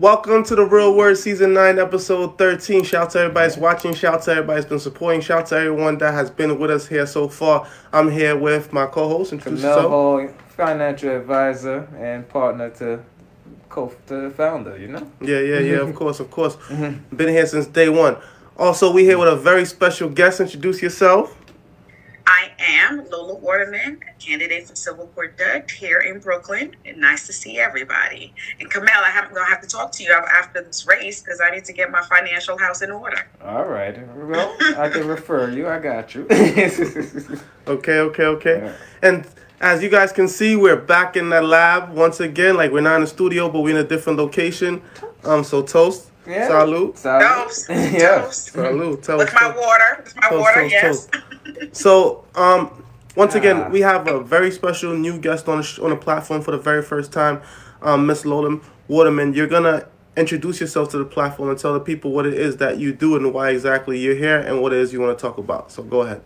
Welcome to the Real Word Season 9, Episode 13. Shout out to everybody that's watching. Shout out to everybody that's been supporting. Shout out to everyone that has been with us here so far. I'm here with my co host. Introduce yourself. Hall, financial advisor and partner to co the founder, you know? Yeah, yeah, yeah, of course, of course. Mm-hmm. Been here since day one. Also, we here with a very special guest. Introduce yourself. I am Lola Waterman, candidate for Civil Court Judge here in Brooklyn. And nice to see everybody. And Kamel, I am going to have to talk to you after this race because I need to get my financial house in order. All right. Well, I can refer you. I got you. Okay, okay, okay. Yeah. And as you guys can see, we're back in the lab once again. Like we're not in the studio, but we're in a different location. Um, so toast, Yeah. salute, Salute. Toast. yeah. Toast. salute, toast. With my water. With my Toast, water, toast, yes. toast. So, um, once again, we have a very special new guest on the, sh- on the platform for the very first time, um, Miss Lola Waterman. You're gonna introduce yourself to the platform and tell the people what it is that you do and why exactly you're here and what it is you want to talk about. So, go ahead.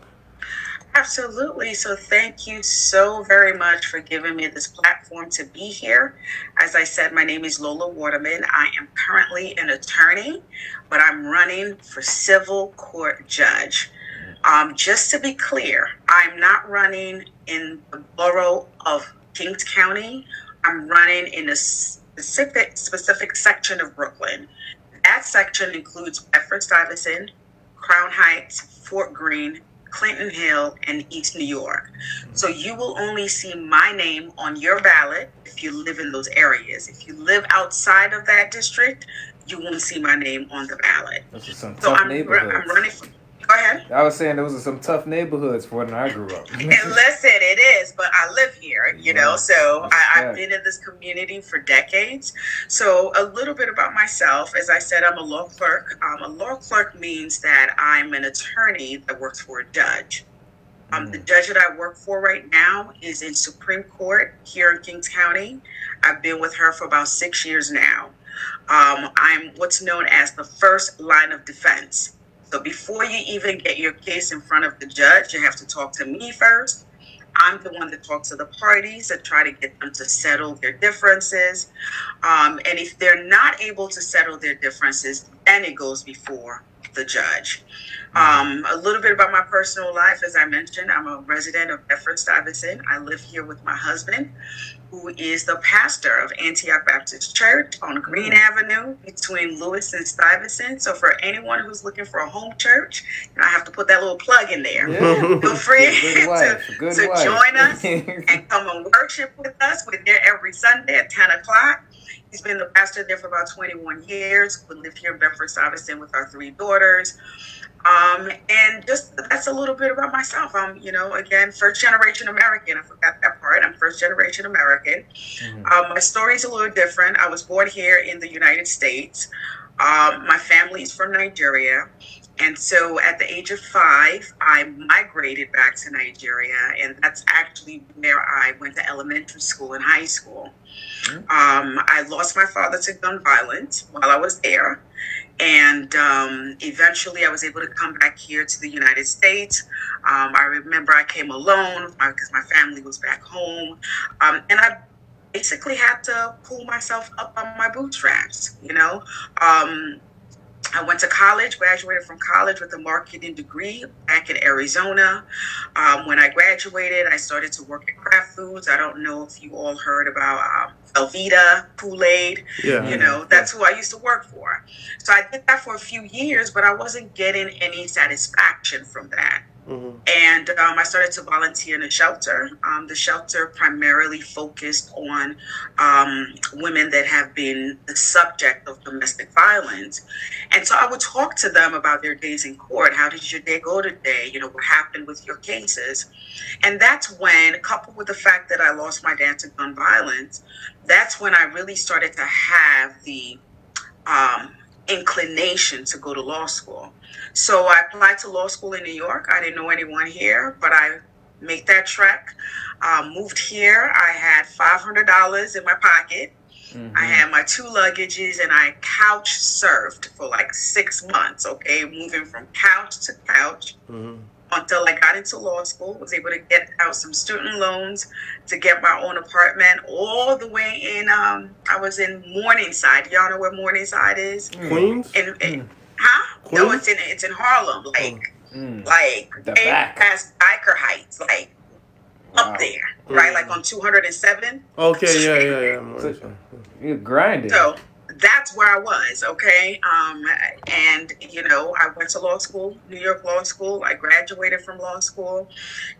Absolutely. So, thank you so very much for giving me this platform to be here. As I said, my name is Lola Waterman. I am currently an attorney, but I'm running for civil court judge. Um, just to be clear, I'm not running in the borough of Kings County. I'm running in a specific specific section of Brooklyn. That section includes Bedford Stuyvesant, Crown Heights, Fort Greene, Clinton Hill, and East New York. Mm-hmm. So you will only see my name on your ballot if you live in those areas. If you live outside of that district, you won't see my name on the ballot. Those are some So tough I'm, neighborhoods. I'm running for. Go ahead. I was saying those are some tough neighborhoods for when I grew up. And listen, it is, but I live here, you know, so I, I've been in this community for decades. So, a little bit about myself. As I said, I'm a law clerk. Um, a law clerk means that I'm an attorney that works for a judge. Um, the judge that I work for right now is in Supreme Court here in Kings County. I've been with her for about six years now. Um, I'm what's known as the first line of defense. So before you even get your case in front of the judge, you have to talk to me first. I'm the one that talks to the parties and try to get them to settle their differences. Um, and if they're not able to settle their differences, then it goes before the judge. Um, a little bit about my personal life. As I mentioned, I'm a resident of Bedford Stuyvesant. I live here with my husband, who is the pastor of Antioch Baptist Church on Greene Avenue between Lewis and Stuyvesant. So, for anyone who's looking for a home church, I have to put that little plug in there. Yeah. Feel free to, to wife. join us and come and worship with us. We're there every Sunday at 10 o'clock. He's been the pastor there for about 21 years. We live here in Bedford Stuyvesant with our three daughters. Um, and just that's a little bit about myself. I'm, you know, again, first generation American. I forgot that part. I'm first generation American. Um, my story's a little different. I was born here in the United States. Um, my family's from Nigeria. And so at the age of five, I migrated back to Nigeria. And that's actually where I went to elementary school and high school. Um, I lost my father to gun violence while I was there. And um, eventually I was able to come back here to the United States. Um, I remember I came alone because my family was back home. Um, and I basically had to pull myself up on my bootstraps. You know, um, I went to college, graduated from college with a marketing degree back in Arizona. Um, when I graduated, I started to work at Kraft Foods. I don't know if you all heard about um, Velveeta, Kool Aid. Yeah. You know, that's who I used to work for. So I did that for a few years, but I wasn't getting any satisfaction from that. Mhm. And um, I started to volunteer in a shelter. Um, the shelter primarily focused on um, women that have been the subject of domestic violence. And so I would talk to them about their days in court. How did your day go today? You know, what happened with your cases? And that's when, coupled with the fact that I lost my dad to gun violence, that's when I really started to have the um, inclination to go to law school. So I applied to law school in New York. I didn't know anyone here, but I made that trek. Um, moved here. I had $500 in my pocket. Mm-hmm. I had my two luggages and I couch surfed for like six months, okay, moving from couch to couch Mhm. Until I got into law school, was able to get out some student loans to get my own apartment all the way in, um, I was in Morningside. Y'all know where Morningside is? Queens. In, in, huh? No, it's in, it's in Harlem, like, Mm. like, The right back. past Dyker Heights, like, Wow. up there, right? Like on 207. Okay. Yeah. Yeah. Yeah. I'm So- You grinding. So that's where I was, okay? Um, and, you know, I went to law school, New York Law School. I graduated from law school.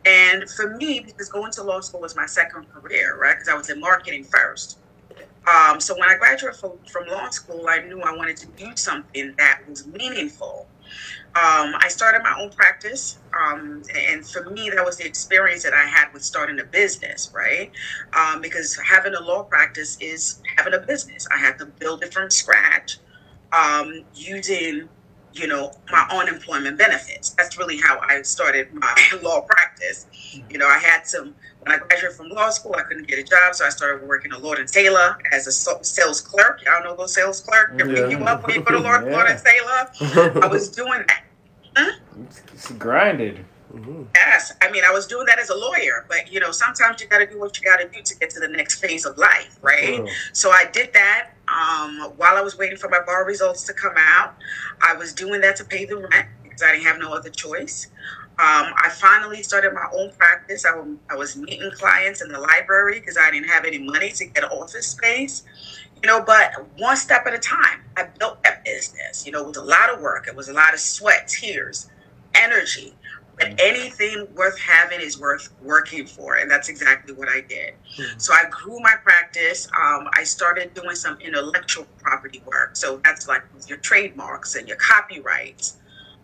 And for me, because going to law school was my second career, right? Because I was in marketing first. Um, so when I graduated from, from law school, I knew I wanted to do something that was meaningful. Um, I started my own practice, um, and for me, that was the experience that I had with starting a business, right? Um, because having a law practice is having a business. I had to build it from scratch, um, using, you know, my unemployment benefits. That's really how I started my law practice. You know, I had to when I graduated from law school, I couldn't get a job, so I started working at Lord and Taylor as a sales clerk. Y'all know those sales clerk. They pick you up when you go to Lord, Lord and Taylor. I was doing that. It's grinded. Mhm. Yes, I mean, I was doing that as a lawyer, but you know, sometimes you got to do what you got to do to get to the next phase of life, right? Oh. So I did that um, while I was waiting for my bar results to come out. I was doing that to pay the rent because I didn't have no other choice. Um, I finally started my own practice. I, was meeting clients in the library because I didn't have any money to get office space. You know, but one step at a time, I built that business. You know, it was a lot of work. It was a lot of sweat, tears, energy. But anything worth having is worth working for. And that's exactly what I did. So I grew my practice. Um, I started doing some intellectual property work. So that's like your trademarks and your copyrights,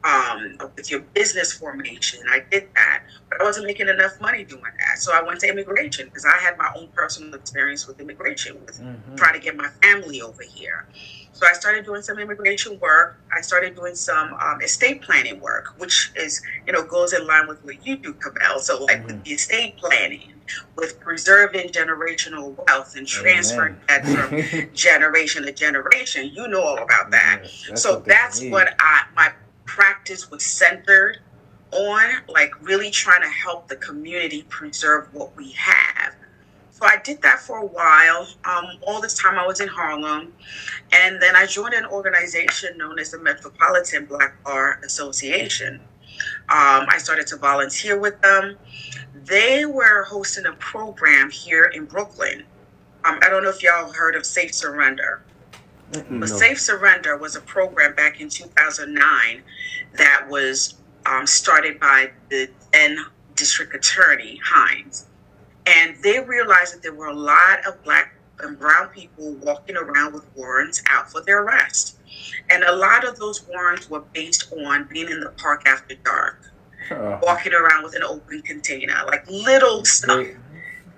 um, with your business formation. I did that, but I wasn't making enough money doing that. So I went to immigration because I had my own personal experience with immigration, with Mhm. trying to get my family over here. So I started doing some immigration work. I started doing some um, estate planning work, which is, you know, goes in line with what you do, Cabell. So like with the estate planning, with preserving generational wealth and transferring that from generation to generation. You know all about that. That's so what that's what I my practice was centered on, like really trying to help the community preserve what we have. So I did that for a while. Um, all this time I was in Harlem, and then I joined an organization known as the Metropolitan Black Bar Association. Um, I started to volunteer with them. They were hosting a program here in Brooklyn. Um, I don't know if y'all heard of Safe Surrender. But No. Safe Surrender was a program back in 2009 that was um, started by the then district attorney, Hynes. And they realized that there were a lot of black and brown people walking around with warrants out for their arrest. And a lot of those warrants were based on being in the park after dark, Oh, walking around with an open container, like little stuff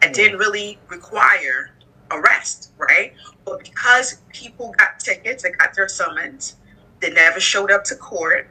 that didn't really require arrest, right? But because people got tickets and got their summons, they never showed up to court,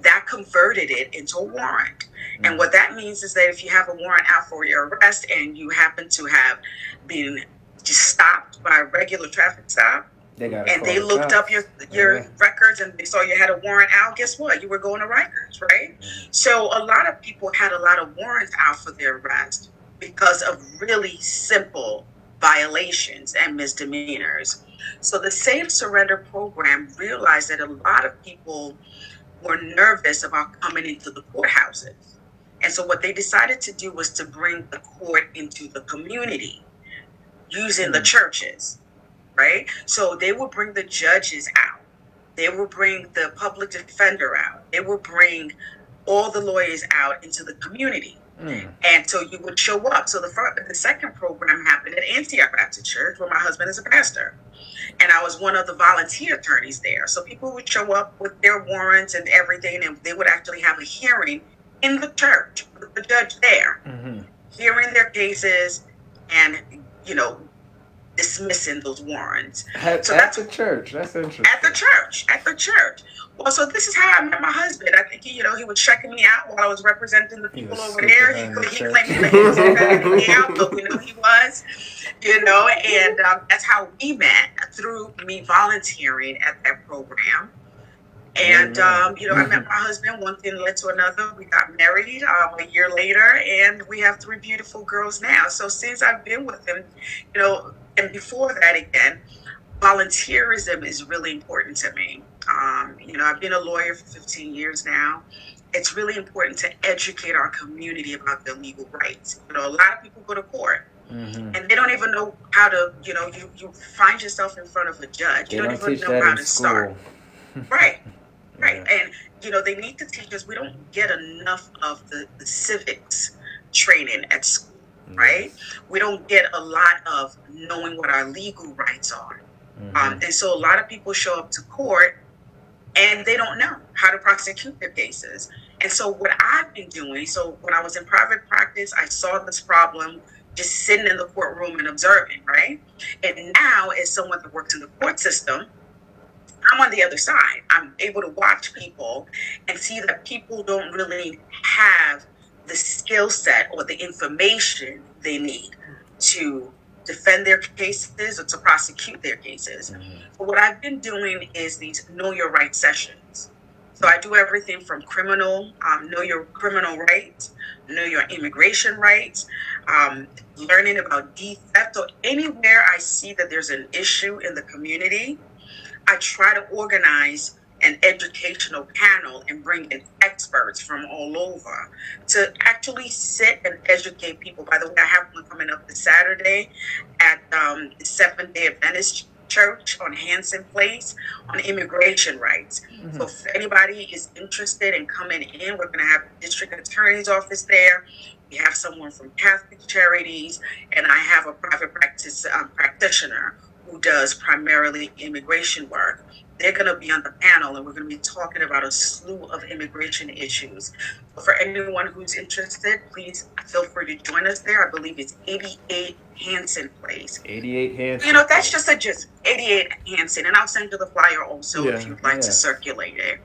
that converted it into a warrant. And what that means is that if you have a warrant out for your arrest and you happen to have been just stopped by a regular traffic stop, They and they looked up your your Yeah. records and they saw you had a warrant out, guess what? You were going to Rikers, right? So a lot of people had a lot of warrants out for their arrest because of really simple violations and misdemeanors. So the Safe Surrender program realized that a lot of people were nervous about coming into the courthouses. And so what they decided to do was to bring the court into the community using the hmm. churches, right? So they would bring the judges out. They will bring the public defender out. They will bring all the lawyers out into the community. Mm. And so you would show up. So the first, the second program happened at Antioch Baptist Church, where my husband is a pastor, and I was one of the volunteer attorneys there. So people would show up with their warrants and everything, and they would actually have a hearing in the church with the judge there, hmm hearing their cases, and you know, dismissing those warrants At, So at that's- the church. That's interesting. at the church. At the church. Well, so this is how I met my husband. I think he, you know, he was checking me out while I was representing the people over there. He, scooping her in the he claimed that he was checking me out, but we know he was, you know, and um, that's how we met through me volunteering at that program. And um, you know, I met my husband. One thing led to another. We got married um, a year later, and we have three beautiful girls now. So since I've been with him, you know, and before that again, volunteerism is really important to me. Um, you know, I've been a lawyer for 15 years now. It's really important to educate our community about their legal rights. You know, a lot of people go to court Mhm. and they don't even know how to, you know, you, you find yourself in front of a judge. They You don't don't even know how to start. Right. Right. Yeah. And, you know, they need to teach us, we don't get enough of the, the civics training at school, right? We don't get a lot of knowing what our legal rights are. Mhm. Um, and so a lot of people show up to court and they don't know how to prosecute their cases. And so what I've been doing, so when I was in private practice, I saw this problem just sitting in the courtroom and observing, right? And now as someone that works in the court system, I'm on the other side. I'm able to watch people and see that people don't really have the skill set or the information they need to defend their cases or to prosecute their cases. Mhm. But what I've been doing is these know your rights sessions. So I do everything from criminal, um, know your criminal rights, know your immigration rights, um, learning about theft or anywhere I see that there's an issue in the community, I try to organize an educational panel and bring in experts from all over to actually sit and educate people. By the way, I have one coming up this Saturday at um, the Seventh Day Adventist Church on Hanson Place on immigration rights. So if anybody is interested in coming in, we're going to have the district attorney's office there. We have someone from Catholic Charities, and I have a private practice um, practitioner who does primarily immigration work. They're going to be on the panel, and we're going to be talking about a slew of immigration issues. For anyone who's interested, please feel free to join us there. I believe it's 88 Hanson Place. 88 Hanson. You know, that's just a just 88 Hanson, and I'll send you the flyer also if you'd like Yeah. to circulate it.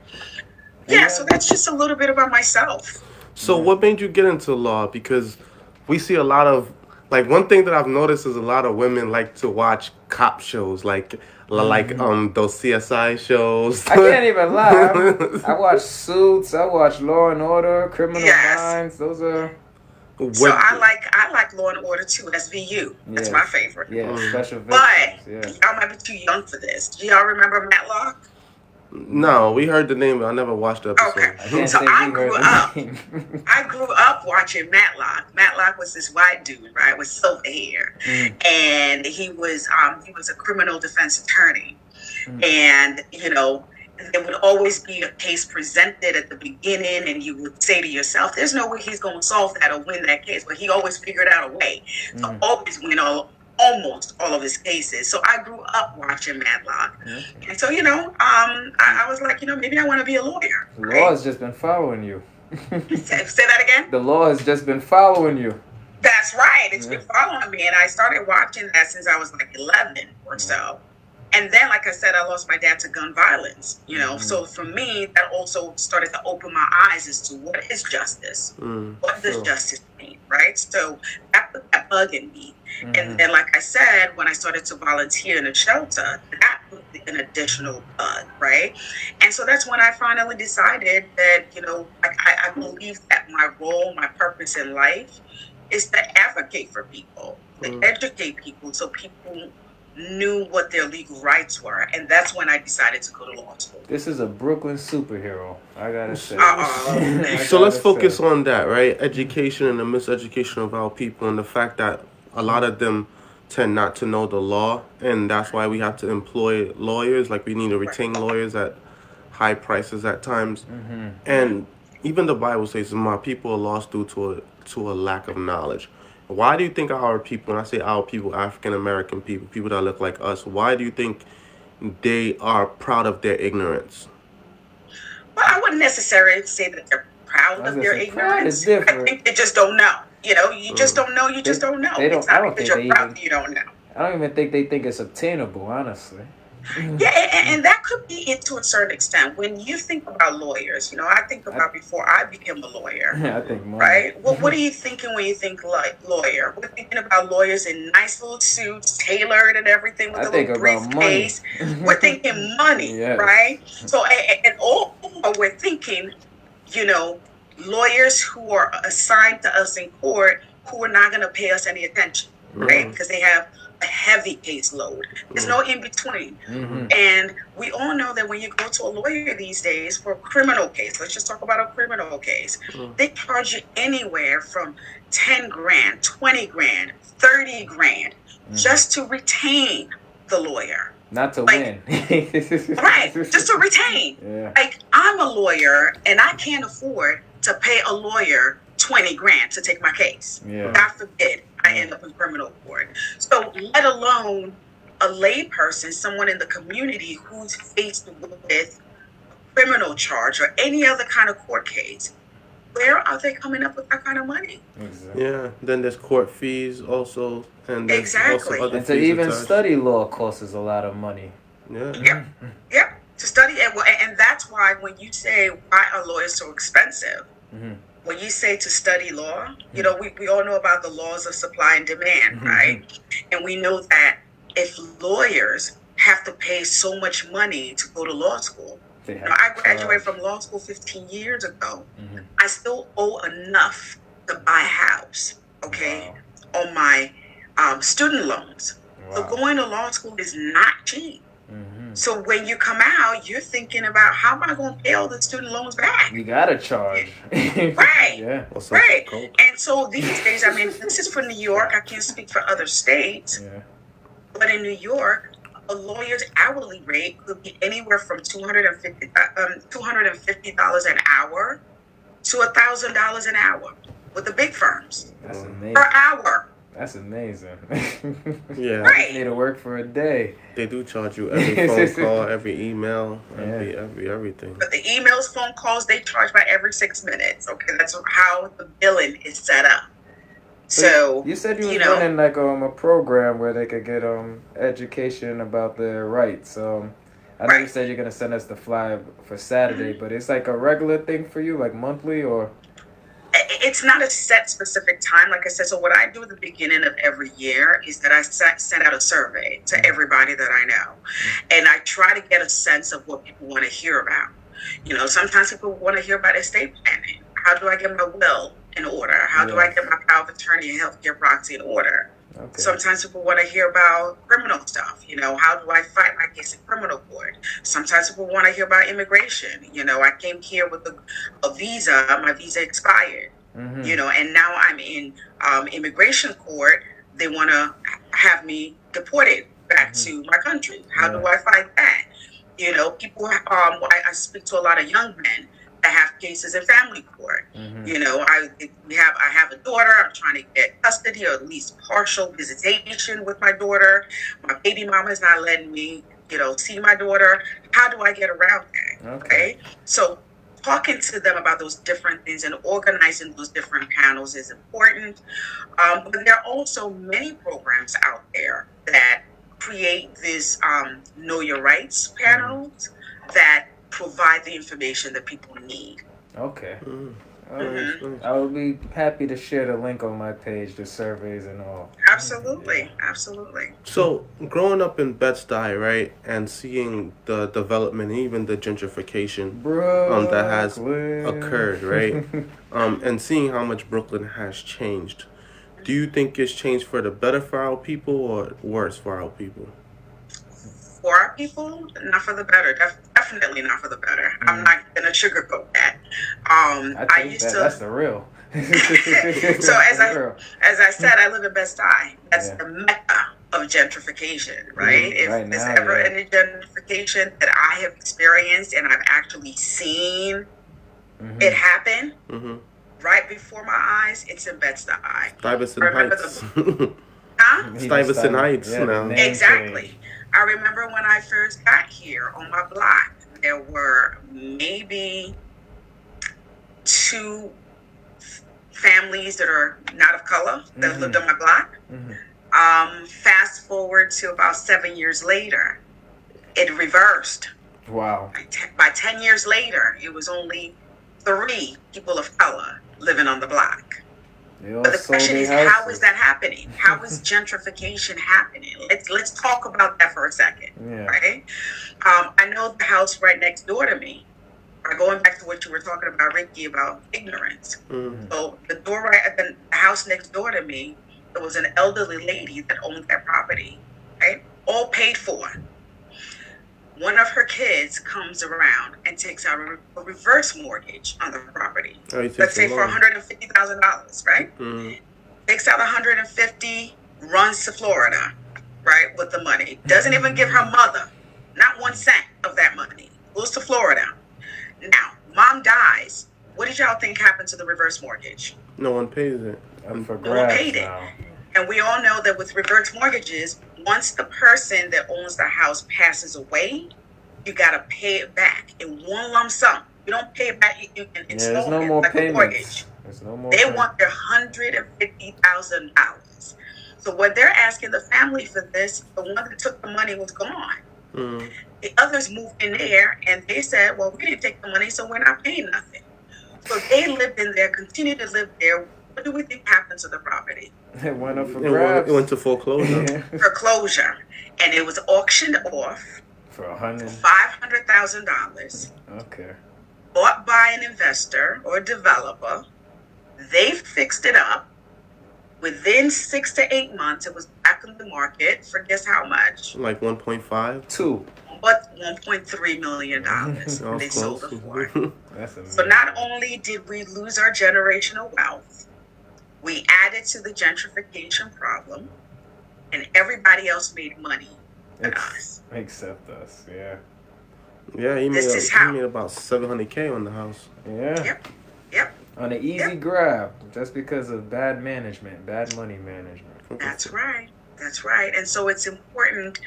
Yeah. Yeah, so that's just a little bit about myself. So what made you get into law? Because we see a lot of like one thing that I've noticed is a lot of women like to watch cop shows, like like um those CSI shows. I can't even lie. I watch Suits. I watch Law and Order, Criminal Yes. Minds. Those are So I like I like Law and Order too, SVU. That's Yes. my favorite. yeah Mm. special But victims. y'all might be too young for this. Do y'all remember Matlock? No, we heard the name, but I never watched the episode. Okay. I So I grew up. the name. I grew up watching Matlock. Matlock was this white dude, right, with silver hair, Mm. and he was um, he was a criminal defense attorney, Mm. and you know there would always be a case presented at the beginning, and you would say to yourself, "There's no way he's going to solve that or win that case," but he always figured out a way to Mm. always win all almost all of his cases. So I grew up watching Matlock, Yeah. and so you know, um, I, I was like, you know, maybe I want to be a lawyer. The right? law has just been following you. Say, say that again. the law has just been following you. That's right. It's Yeah. been following me, and I started watching that since I was like 11 or so. And then, like I said, I lost my dad to gun violence. You know, Mhm. so for me, that also started to open my eyes as to what is justice. Mm. What does Sure. justice mean, right? So that put that bug in me. Mhm. And then, like I said, when I started to volunteer in a shelter, that put an additional bug, right? And so that's when I finally decided that, you know, like I, I believe that my role, my purpose in life is to advocate for people. to Mm. educate people so people knew what their legal rights were. And that's when I decided to go to law school. This is a Brooklyn superhero. I gotta say. Uh-uh. I So let's gotta focus say. on that, right? Education and the miseducation of our people, and the fact that a lot of them tend not to know the law, and that's why we have to employ lawyers. Like we need to retain lawyers at high prices at times, Mm-hmm. and even the Bible says, "My people are lost due to a to a lack of knowledge." Why do you think our people, when I say our people, African American people, people that look like us, why do you think they are proud of their ignorance? Well, I wouldn't necessarily say that they're proud of their ignorance. I think they just don't know. You know, you just don't know. You just They- don't know. they don't- it's not I don't because think you're they proud even- you don't know. I don't even think they think it's obtainable, honestly. Yeah, and, and that could be it to a certain extent. When you think about lawyers, you know, I think about before I became a lawyer. Yeah, I think more. Right? Well, what are you thinking when you think like lawyer? We're thinking about lawyers in nice little suits, tailored and everything with I a little briefcase. We're thinking money, Yes. right? So, and, and all we're thinking, you know, lawyers who are assigned to us in court who are not going to pay us any attention, right? Because they have a heavy caseload. There's no in between. hmm And we all know that when you go to a lawyer these days for a criminal case, let's just talk about a criminal case, Mm. they charge you anywhere from 10 grand, 20 grand, 30 grand just to retain the lawyer. Not to Like- win. Right, just to retain. Yeah. Like, I'm a lawyer and I can't afford to pay a lawyer 20 grand to take my case. Yeah. God forbid I end up in criminal court. So, let alone a layperson, someone in the community who's faced with a criminal charge or any other kind of court case, where are they coming up with that kind of money? Exactly. Yeah. Then there's court fees also, and there's Exactly. also other And to fees even attached. study law costs a lot of money. Yeah. Yep. Yep. To study it. Well, and that's why when you say, why are lawyers so expensive? Mhm. When you say to study law, you know, we, we all know about the laws of supply and demand, Mhm. right? And we know that if lawyers have to pay so much money to go to law school, you know, I graduated from law school 15 years ago. Mhm. I still owe enough to buy a house, okay, on my um, student loans. So going to law school is not cheap. Mhm. So when you come out, you're thinking about how am I going to pay all the student loans back? You gotta charge. Right. Yeah. Also Right. And so these days, I mean, this is for New York. I can't speak for other states, Yeah. but in New York, a lawyer's hourly rate could be anywhere from two hundred and fifty, um, two hundred and fifty dollars an hour to a thousand dollars an hour with the big firms That's amazing. per hour. That's amazing. Yeah. Right. Need to work for a day. They do charge you every phone call, every email, every Yeah. every everything. But the emails, phone calls, they charge by every six minutes. Okay, that's how the billing is set up. So you said you was you know- running like um a program where they could get um education about their rights. Um, I know you said you're gonna send us the flyer for Saturday, but it's like a regular thing for you, like monthly or. It's not a set specific time. Like I said, so what I do at the beginning of every year is that I send out a survey to everybody that I know, and I try to get a sense of what people want to hear about. You know, sometimes people want to hear about estate planning. How do I get my will in order? How do I get my power of attorney and healthcare proxy in order? Okay. Sometimes people want to hear about criminal stuff. You know, how do I fight my case in criminal court? Sometimes people want to hear about immigration. You know, I came here with a, a visa, my visa expired. Mhm. You know, and now I'm in um, immigration court. They want to have me deported back to my country. How do I fight that? You know, people. Um, I, I speak to a lot of young men that have cases in family court. Mhm. You know, I we have I have a daughter. I'm trying to get custody or at least partial visitation with my daughter. My baby mama is not letting me, you know, see my daughter. How do I get around that? Okay. Okay, so talking to them about those different things and organizing those different panels is important. Um, but there are also many programs out there that create these um, know your rights panels that provide the information that people need. Okay. Mm. All right. Nice, nice. I would be happy to share the link on my page, the surveys and all. Absolutely, absolutely. So growing up in Bed-Stuy, right, and seeing the development, even the gentrification, Um, that has occurred, right? um, and seeing how much Brooklyn has changed, Do you think it's changed for the better for our people or worse for our people? For our people, not for the better. Def- definitely not for the better. I'm not gonna sugarcoat that. Um, I I, used that, to. that's the real. so as I Real. as I said, I live in Bed-Stuy. That's Yeah. the mecca of gentrification, right? If Right there's now, ever yeah. any gentrification that I have experienced and I've actually seen Mhm. it happen Mm-hmm. right before my eyes, it's in Bed-Stuy. Stuyvesant Remember Heights. Huh? He Stuyvesant Heights, yeah, now. Exactly. I remember when I first got here on my block, there were maybe two families that are not of color that Mhm. lived on my block. Mhm. Um, fast forward to about seven years later, it reversed. Wow. By, te- by 10 years later, it was only three people of color living on the block. But the question is, how houses. is that happening? How is gentrification happening? Let's let's talk about that for a second, Yeah. right? Um, I know the house right next door to me. Going back to what you were talking about, Ricky, about ignorance. Mm. So the door right at the house next door to me, there was an elderly lady that owned that property, right? All paid for. One of her kids comes around and takes out a, reverse mortgage on the property. Oh, Let's say for loan. one hundred and fifty thousand dollars, right? Mm. Takes out one hundred and fifty, runs to Florida, right, with the money. Doesn't even give her mother not one cent of that money. Goes to Florida. Now, mom dies. What did y'all think happened to the reverse mortgage? No one pays it. Up for No one paid it. And we all know that with reverse mortgages, once the person that owns the house passes away, you got to pay it back in one lump sum. You don't pay it back in, in Yeah, there's no more like a mortgage. There's no more. They payments. want their hundred and fifty thousand dollars. So what they're asking the family for this, the one that took the money was gone. Mm. The others moved in there and they said, Well, we didn't take the money, so we're not paying nothing. So they lived in there, continued to live there. What do we think happened to the property? It went up for It, went, grabs. it went to foreclosure. Yeah. Foreclosure. And it was auctioned off for a hundred. five hundred thousand dollars, Okay. bought by an investor or developer. They fixed it up. Within six to eight months, it was back on the market for guess how much? like 1.5. Two. But one point three million dollars That was they sold it for. That's amazing. So not only did we lose our generational wealth, we added to the gentrification problem, and everybody else made money but Ex- us. Except us. Yeah. yeah, he made, This a- is he how. made about 700k on the house. Yeah. Yep. Yep. On an easy Yep. grab, just because of bad management, bad money management. That's right. That's right. And so it's important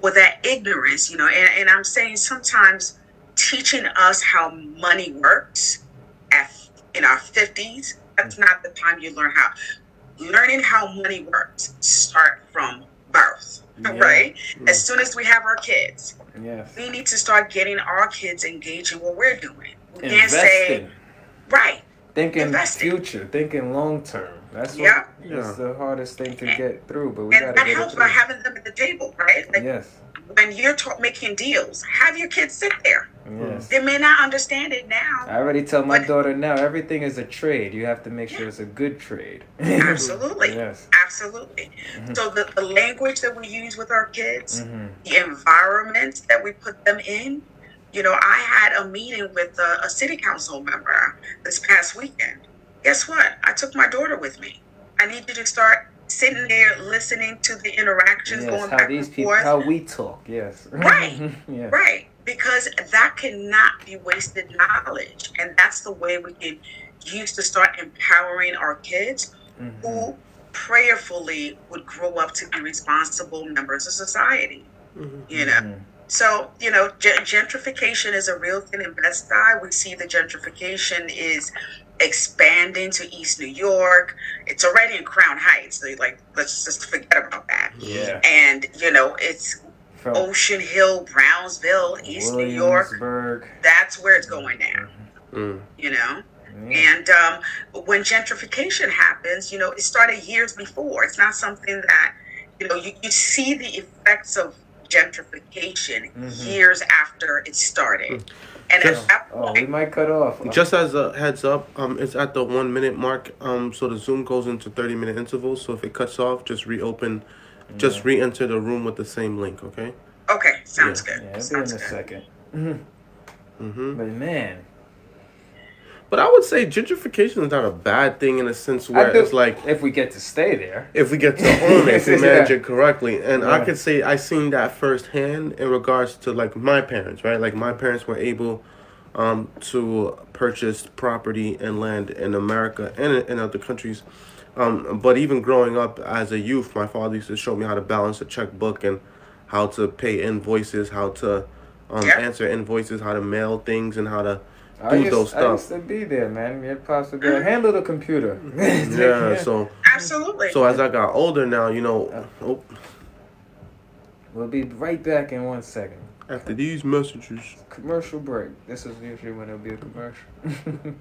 with that ignorance, you know, and, and I'm saying sometimes teaching us how money works at in our fifties, that's mm. not the time you learn how. Learning how money works start from birth. Yeah. Right? Mm. As soon as we have our kids, Yes. we need to start getting our kids engaged in what we're doing. We can't say Investing. Right. Thinking investing. future, thinking long term. That's what Yeah. that's Yeah. the hardest thing to get through, but we And gotta that get helps it by having them at the table, right? Like Yes. when you're ta- making deals, have your kids sit there. Yes. They may not understand it now. I already tell my daughter now everything is a trade. You have to make sure it's a good trade. Absolutely. yes. Absolutely. So the, the language that we use with our kids, hmm the environment that we put them in. You know, I had a meeting with a, a city council member this past weekend. Guess what? I took my daughter with me. I need you to start sitting there listening to the interactions Yes, going back and people, forth. how we talk. Yes. Right. yeah. Right, because that cannot be wasted knowledge. And that's the way we can use to start empowering our kids Mhm. who prayerfully would grow up to be responsible members of society. Mhm. You know, Mhm. So you know, gen- gentrification is a real thing in Bed-Stuy. We see the gentrification is expanding to East New York. It's already in Crown Heights. They like let's just forget about that. Yeah. And you know, it's From Ocean Hill, Brownsville, East New York. Williamsburg. That's where it's going now. Mm. You know, and um, when gentrification happens, you know, it started years before. It's not something that you know you, you see the effects of gentrification Mhm. years after it started. And Just- at that Oh, we might cut off. Just as a heads up, um, it's at the one minute mark. Um, so the Zoom goes into thirty minute intervals. So if it cuts off, just reopen, just re-enter the room with the same link. Okay. okay, sounds yeah, good. it'll be in sounds a good. second. Mm-hmm. But man, But I would say gentrification is not a bad thing in a sense where it's like if we get to stay there. if we get to own it, if we Yeah. manage it correctly. And I could say I seen that firsthand in regards to like my parents, right? Like my parents were able um, to purchase property and land in America and in, in other countries. Um, but even growing up as a youth, my father used to show me how to balance a checkbook and how to pay invoices, how to um, Yeah. answer invoices, how to mail things, and how to I do used, those I used to be there, man. You're possibly handle the computer. Yeah, so Absolutely. so as I got older now, you know, oh, we'll be right back in one second. after these messages. Commercial break. This is usually when it'll be a commercial.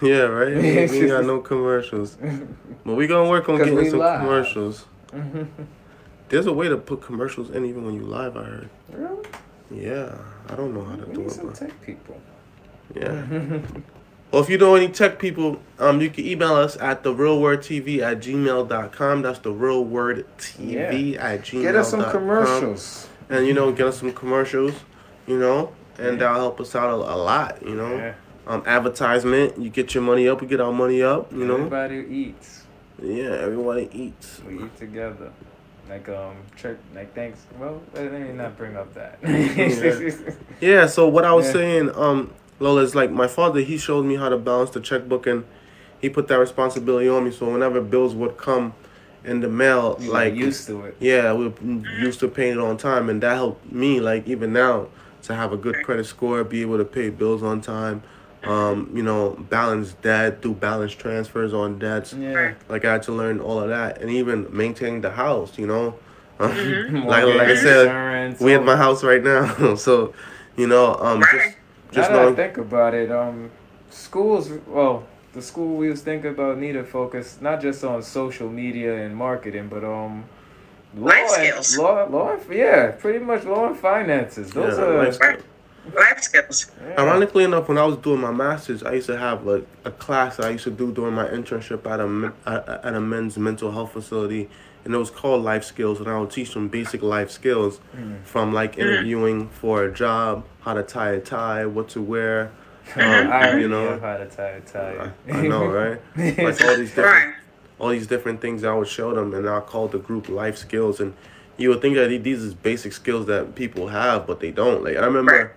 Yeah, right. We ain't got no commercials, but we gonna work on getting some live. commercials. There's a way to put commercials in even when you live. I heard. really? Yeah, I don't know how to We do need it, some but tech people. Yeah. well, if you know any tech people, um, you can email us at the real word TV at gmail.com. That's the real word TV at gmail. Get us some commercials. and you know, get us some commercials. You know, and that'll help us out a, a lot. You know, Yeah. um, advertisement. You get your money up, we get our money up. You know, Everybody eats. yeah, everybody eats. We eat together. Like um church like thanks well let me not bring up that. Yeah, so what I was Yeah. saying, um, Lola, is like my father, he showed me how to balance the checkbook and he put that responsibility on me. So whenever bills would come in the mail, You like, like used to it. yeah, we were used to paying it on time. And that helped me, like, even now, to have a good credit score, be able to pay bills on time, um, you know, balance debt, do balance transfers on debts. Yeah. Like, I had to learn all of that. And even maintaining the house, you know. Mm-hmm. like, like I said, we at my house right now. so, you know, um, just just now that I think about it, um, schools. Well, the school we was thinking about need to focus not just on social media and marketing, but um, law Life skills. Law, law, yeah, pretty much law and finances. Those Yeah, are. life skills. Right. Life skills. yeah. Ironically enough, when I was doing my masters, I used to have like a class I used to do during my internship at a at at a men's mental health facility, and it was called life skills, and I would teach them basic life skills, from like interviewing for a job, how to tie a tie, what to wear, um, already you know know. how to tie a tie. I, I know, right? Like all these different Right. all these different things I would show them, and I called the group life skills. And you would think that these is basic skills that people have, but they don't. Like I remember, Right.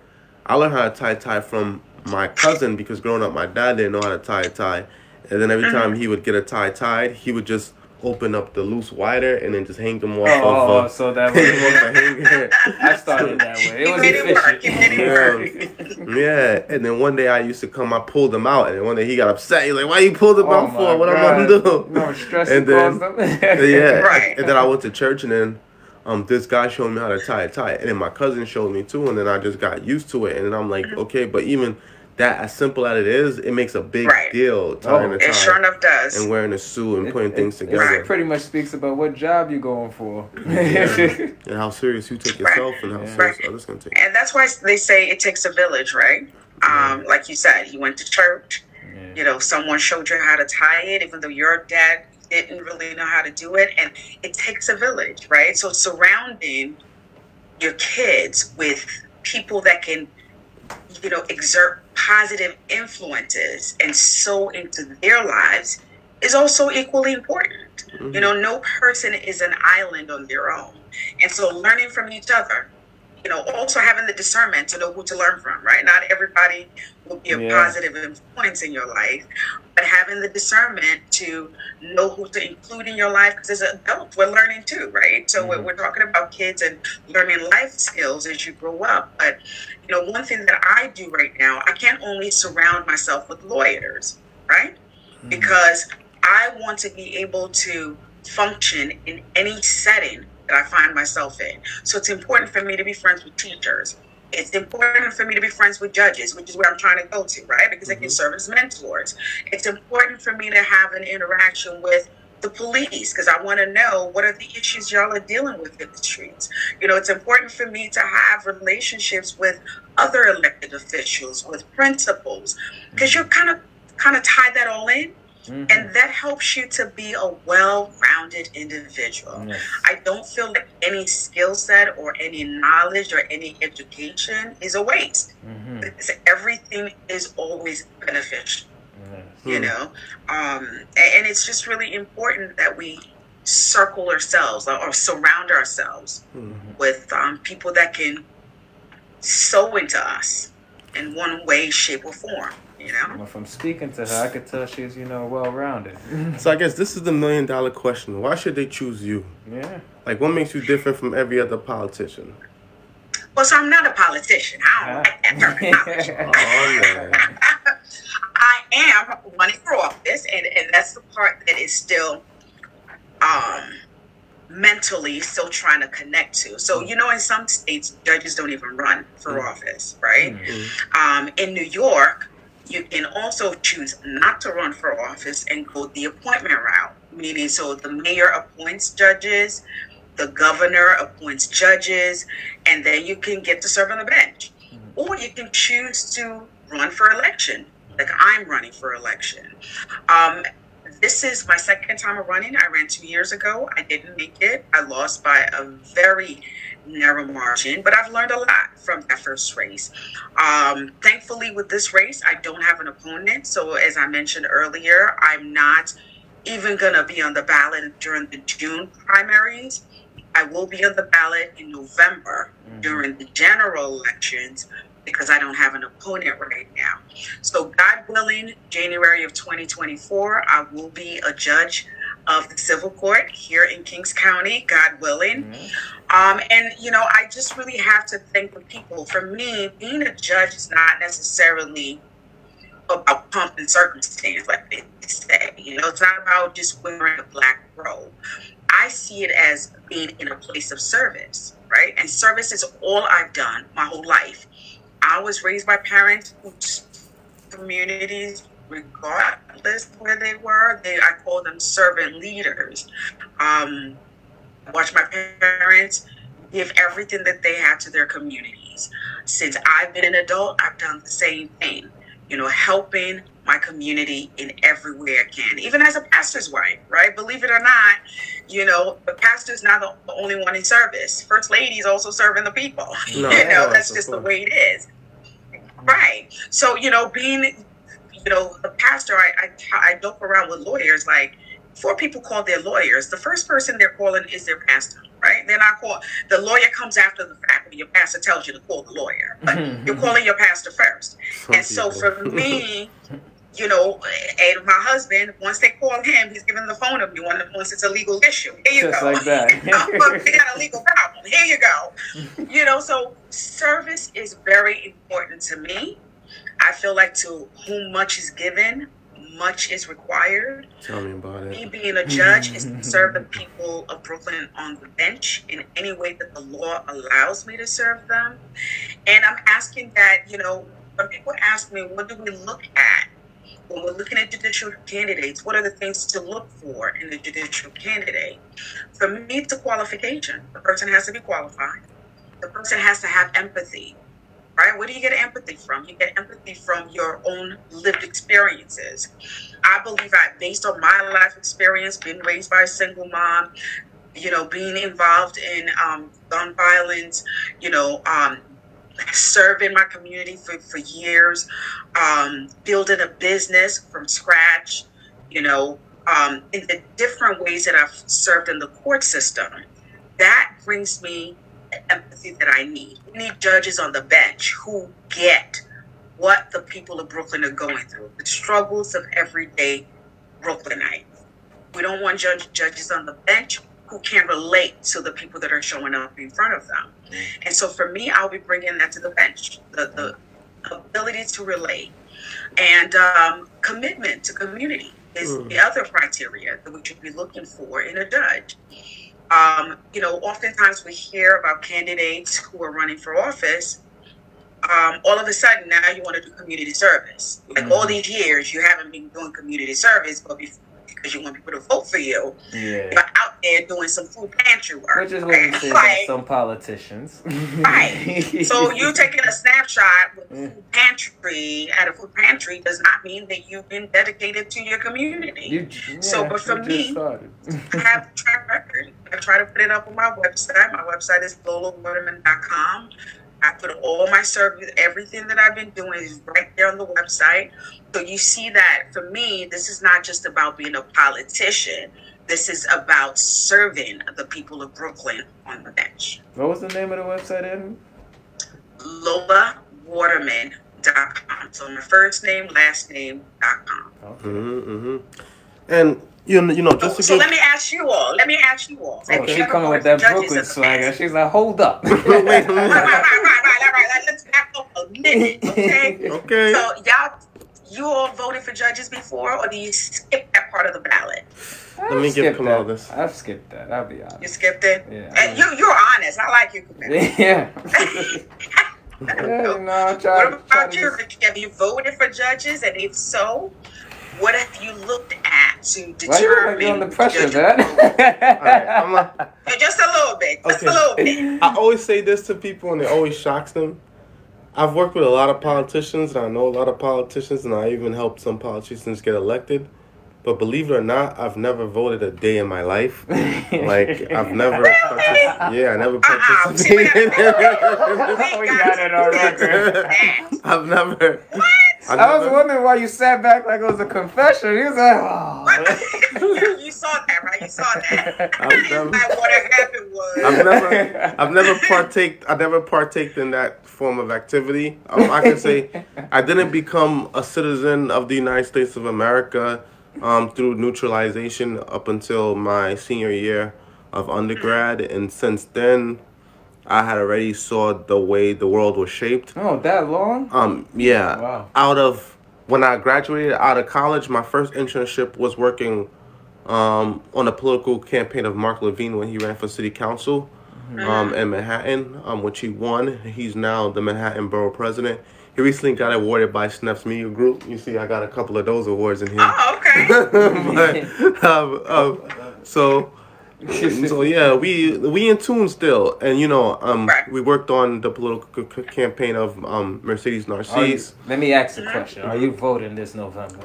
I learned how to tie a tie from my cousin because growing up, my dad didn't know how to tie a tie, and then every time he would get a tie tied, he would just open up the loose wider and then just hang them off Oh, of. Uh, so that hang was. off the hanger. I started that way. It You was made it work. You efficient. made work. Yeah, and then one day I used to come, I pulled them out, and then one day he got upset. He's like, "Why you pulled them Oh out my for? What I'm God. gonna do?" No stress And and then- them. yeah. Right. And then I went to church, and then um, this guy showed me how to tie a tie, and then my cousin showed me too, and then I just got used to it, and then I'm like, okay, but even that, as simple as it is, it makes a big Right. deal tying Oh, a tie It sure enough does. and wearing a suit and It- putting it- things it together, pretty much speaks about what job you're going for. and how serious you take yourself, and how Yeah. serious Right. others can take. you. And that's why they say it takes a village, right? Um, like you said, you went to church. You know, someone showed you how to tie it, even though your dad didn't really know how to do it. And it takes a village, right? So surrounding your kids with people that can, you know, exert positive influences and sow into their lives is also equally important. You know, mm-hmm. no person is an island on their own. And so learning from each other, you know, also having the discernment to know who to learn from, right? Not everybody will be a Yeah. positive influence in your life, but having the discernment to know who to include in your life because as adults, we're learning too, right? So we're, mm-hmm. we're talking about kids and learning life skills as you grow up. But, you know, one thing that I do right now, I can't only surround myself with lawyers, right? Mm. Because I want to be able to function in any setting that I find myself in. So it's important for me to be friends with teachers. It's important for me to be friends with judges, which is where I'm trying to go to, right? Because they can mm-hmm. serve as mentors. It's important for me to have an interaction with the police because I want to know what are the issues y'all are dealing with in the streets. You know, it's important for me to have relationships with other elected officials, with principals, because you're kind of kind of tie that all in. Mhm. And that helps you to be a well rounded individual. Yes. I don't feel like any skill set or any knowledge or any education is a waste. Mhm. Because everything is always beneficial, Yes. you Hmm. know? Um, and it's just really important that we circle ourselves or, or surround ourselves Hmm. with um, people that can sow into us in one way, shape, or form, you know? Well, from speaking to her, I could tell she's, you know, well rounded. So I guess this is the million dollar question. Why should they choose you? yeah. Like, what makes you different from every other politician? Well, so I'm not a politician. I don't like that terminology. Oh, man. Am running for office, and, and that's the part that is still um, mentally still trying to connect to. So, you know, in some states, judges don't even run for office, right? Um, in New York, you can also choose not to run for office and go the appointment route, meaning so the mayor appoints judges, the governor appoints judges, and then you can get to serve on the bench. Or you can choose to run for election, like I'm running for election. Um, this is my second time of running. I ran two years ago. I didn't make it. I lost by a very narrow margin, but I've learned a lot from that first race. Um, thankfully, with this race, I don't have an opponent. So, as I mentioned earlier, I'm not even going to be on the ballot during the June primaries. I will be on the ballot in November during the general elections because I don't have an opponent right now. So, God willing, January of 2024, I will be a judge of the civil court here in Kings County, God willing. Mhm. Um, and you know, I just really have to thank the people. For me, being a judge is not necessarily about pomp and circumstance, like they say. You know, it's not about just wearing a black robe. I see it as being in a place of service, right? And service is all I've done my whole life. I was raised by parents whose communities, regardless where they were, they I call them servant leaders. Um, I watched my parents give everything that they had to their communities. Since I've been an adult, I've done the same thing. You know, helping my community in every way I can, even as a pastor's wife, right? Believe it or not, you know, the pastor's not the only one in service. First lady is also serving the people. No, you know, that's just the way it is. Right. So, you know, being, you know, a pastor, I, I, I joke around with lawyers like, four people call their lawyers, the first person they're calling is their pastor, right? They're not call the lawyer comes after the fact when your pastor tells you to call the lawyer, but mm-hmm, you're mm-hmm. calling your pastor first. Some And so for me, you know, and my husband, once they call him, he's giving the phone to me when- once it's a legal issue. Here you Just go. like that. we got a legal problem. Here you go. You know, so service is very important to me. I feel like to whom much is given, much is required. Tell me about it. Me being a judge is to serve the people of Brooklyn on the bench in any way that the law allows me to serve them. And I'm asking that, you know, when people ask me, what do we look at when we're looking at judicial candidates? What are the things to look for in a judicial candidate? For me, it's a qualification. The person has to be qualified, the person has to have empathy. Right? Where do you get empathy from? You get empathy from your own lived experiences. I believe that based on my life experience, being raised by a single mom, you know, being involved in um, gun violence, you know, um, serving my community for, for years, um, building a business from scratch, you know, um, in the different ways that I've served in the court system. That brings me empathy that I need. We need judges on the bench who get what the people of Brooklyn are going through, the struggles of everyday Brooklynites. We don't want judge, judges on the bench who can relate to the people that are showing up in front of them. And so for me, I'll be bringing that to the bench the, the ability to relate and um, commitment to community is Mm. the other criteria that we should be looking for in a judge. Um, you know, oftentimes we hear about candidates who are running for office. Um, all of a sudden, now you want to do community service. Like all Mhm. these years, you haven't been doing community service, but because you want people to vote for you. Yeah. There doing some food pantry work. Which is what okay? we say Like, about some politicians. Right. So you taking a snapshot with Yeah. food pantry at a food pantry does not mean that you've been dedicated to your community. You, yeah, So, but for me- I have a track record. I try to put it up on my website. My website is lolawaterman.com. I put all my service, everything that I've been doing is right there on the website. So you see that for me, this is not just about being a politician. This is about serving the people of Brooklyn on the bench. What was the name of the website, Edmund? LolaWaterman.com. So my first name, last name name.com. Okay. Mm-hmm, And you know, you know, just to So give. let me ask you all. Let me ask you all. Oh, Have you she coming with that Brooklyn swagger. She's like, hold up. Wait, right, right, right, right, right, right, right. Let's back up a minute, okay? okay. So y'all, you all voted for judges before, or do you skip that part of the ballot? Let me I've give skipped Kamal that. this. I've skipped that. I'll be honest. You skipped it. Yeah. And you, you're honest. I like you, Kimmel. Yeah. yeah, you know, I'm trying, What about you, just- Have you voted for judges, and if so, what have you looked at to Why you determine? look like you're under the pressure, man? Alright, I'm a, Just a little bit. Just Okay. a little bit. I always say this to people, and it always shocks them. I've worked with a lot of politicians, and I know a lot of politicians, and I even helped some politicians get elected. But believe it or not, I've never voted a day in my life. Like I've never, partic- yeah, I never Uh-uh. We participated. gotta- We got it on record. I've never. What? I've I was wondering why you sat back like it was a confession. He was like, oh. you saw that, right? You saw that. I've never- like what happened was. I've never, I've never partaked. I never partaked in that form of activity. Um, I can say I didn't become a citizen of the United States of America um, through neutralization up until my senior year of undergrad, and since then, I had already saw the way the world was shaped. Oh, that long? Um, yeah. Wow. Out of when I graduated out of college, my first internship was working um, on a political campaign of Mark Levine when he ran for city council um, in Manhattan, um, which he won. He's now the Manhattan Borough President. He recently got awarded by Snaps Media Group. You see, I got a couple of those awards in here. Oh, okay. but, um, um, so so yeah, we we in tune still, and you know, um, Right. we worked on the political c- campaign of um Mercedes Are you, Narcisse. let me ask a question. Are you voting this November?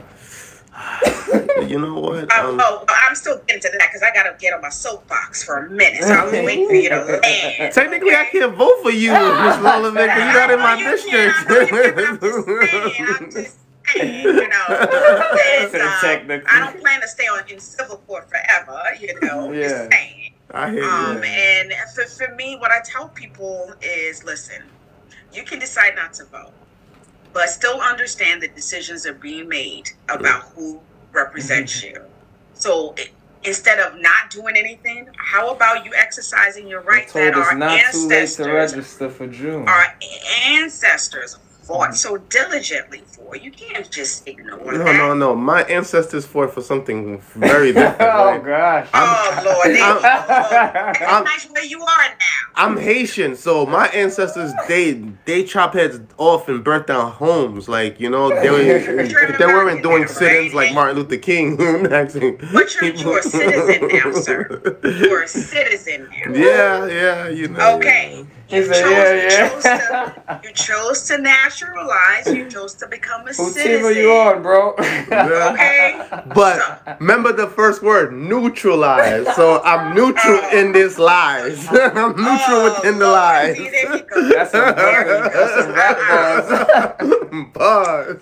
You know what? Oh, Um, oh, I'm still getting to that because I gotta get on my soapbox for a minute. So I'm waiting for you to land. technically, I can't vote for you, Miss Lola, because you're not in my You can't. I know you can't. I'm just saying. I'm just saying. You know, it's, um, Technically. I don't plan to stay on in civil court forever. You know, Yeah. just saying. I hear Um, you. and for, for me, what I tell people is listen, you can decide not to vote, but still understand that decisions are being made about who represents mm-hmm. you. So i- instead of not doing anything, how about you exercising your told that our not too late to register for June. our ancestors fought so diligently for? You can't just ignore No, that. no, no. My ancestors fought for something very different. oh right? gosh. Oh Lord, they, I'm- that's I'm- nice where you are now. I'm Haitian, so my ancestors they they chop heads off and burnt down homes. Like you know, they were they weren't doing sit-ins like Martin Luther King. Actually, But you're- you're a citizen now, sir. You're a citizen now. Yeah, yeah, you know. Okay. He You chose, yeah, you chose to you chose to naturalize. You chose to become a Who citizen. team are you on, bro? Okay. But remember the first word, neutralize. So I'm neutral oh. in this lies. I'm neutral Oh, within the Lord. lies. See, there you. That's some very, that's some rap bars. Bars.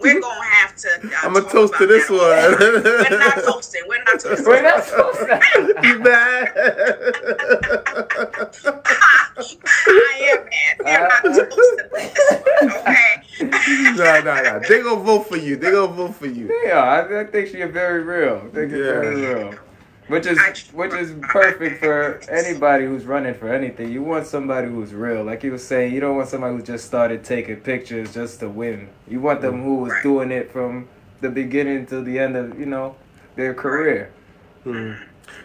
We're, gonna have to. Uh, I'm gonna toast to this one. We're not toasting. We're not toasting. We're not supposed to. you mad? I am mad. We're not toasting this one. Okay. no, no, no. They gonna vote for you. They gonna vote for you. Yeah, I, I think she's very real. I think it's very Yeah. real. Which is I- which is perfect for anybody who's running for anything. You want somebody who's real. Like you were saying, you don't want somebody who just started taking pictures just to win. You want them who was Right. doing it from the beginning to the end of, you know, their career. Hmm. And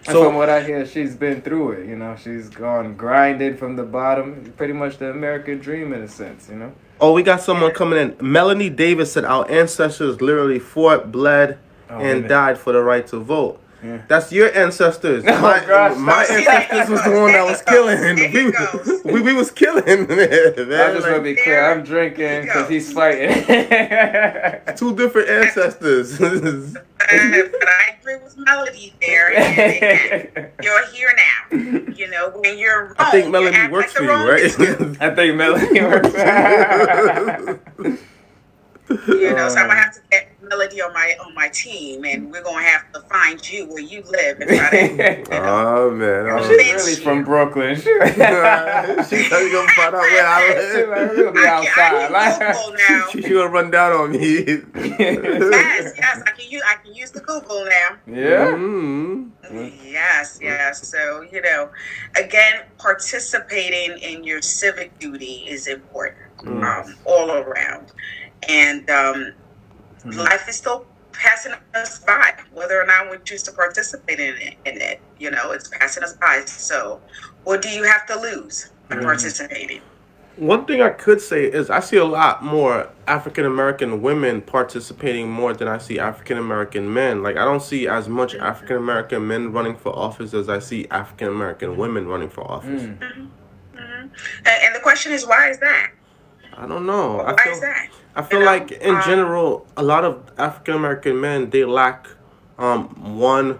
So- from what I hear, she's been through it. You know, she's gone grinded from the bottom. Pretty much the American dream in a sense. You know. Oh, we got someone coming in. Melanie Davis said our ancestors literally fought, bled, Oh, and died for the right to vote. Yeah. That's your ancestors. Oh, my gosh. my ancestors was the one that was killing. There he We, we, we was killing. Man, I just want to be clear. I'm drinking because he's fighting. two different ancestors. Uh, but I agree with Melody there. And, and you're here now. You know, when you're wrong, I think Melody works like for you, right? I think Melody works. You know, so I'm gonna have to get Melody on my on my team, and we're gonna have to find you where you live and try to. You know, oh man, oh. She's She's really from Brooklyn. she said you gonna find out where I She's live. like, we'll be I, outside. I can Google now. She, she gonna run down on me. yes, yes, I can use I can use the Google now. yeah. Mhm. Yes, yes. So, you know, again, participating in your civic duty is important um, all around. And um, mm-hmm. life is still passing us by, whether or not we choose to participate in it, in it. You know, it's passing us by. So, what do you have to lose by mm. participating? One thing I could say is I see a lot more African American women participating more than I see African American men. Like I don't see as much African American men running for office as I see African American women running for office. Mm-hmm. Mm-hmm. And, and the question is, why is that? I don't know. I Why feel is that? I feel You know, like in um, general a lot of African American men they lack um one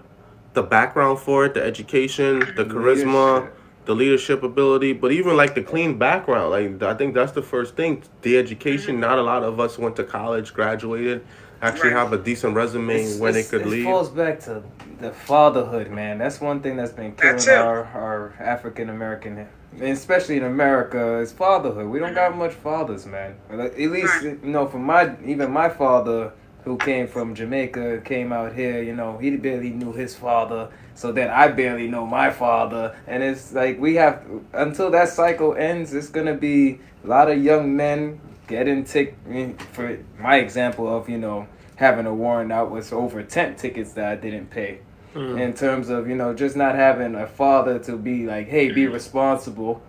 the background for it, the education, the charisma, Leadership. the leadership ability, but even like the clean background. Like I think that's the first thing. The education. Not a lot of us went to college, graduated, actually Mm-hmm. Right. have a decent resume It's- where they it's- could it lead. falls back to the fatherhood, man. That's one thing that's been killing That too. our, our African American, especially in America, is fatherhood. We don't got mm-hmm. much fathers, man. At least you know, for my even my father, who came from Jamaica, came out here. You know, he barely knew his father. So then I barely know my father, and it's like we have until that cycle ends. It's gonna be a lot of young men getting tick. Eh, for my example of you know having a warrant out was over tent tickets that I didn't pay. In terms of you know just not having a father to be like, hey, be responsible.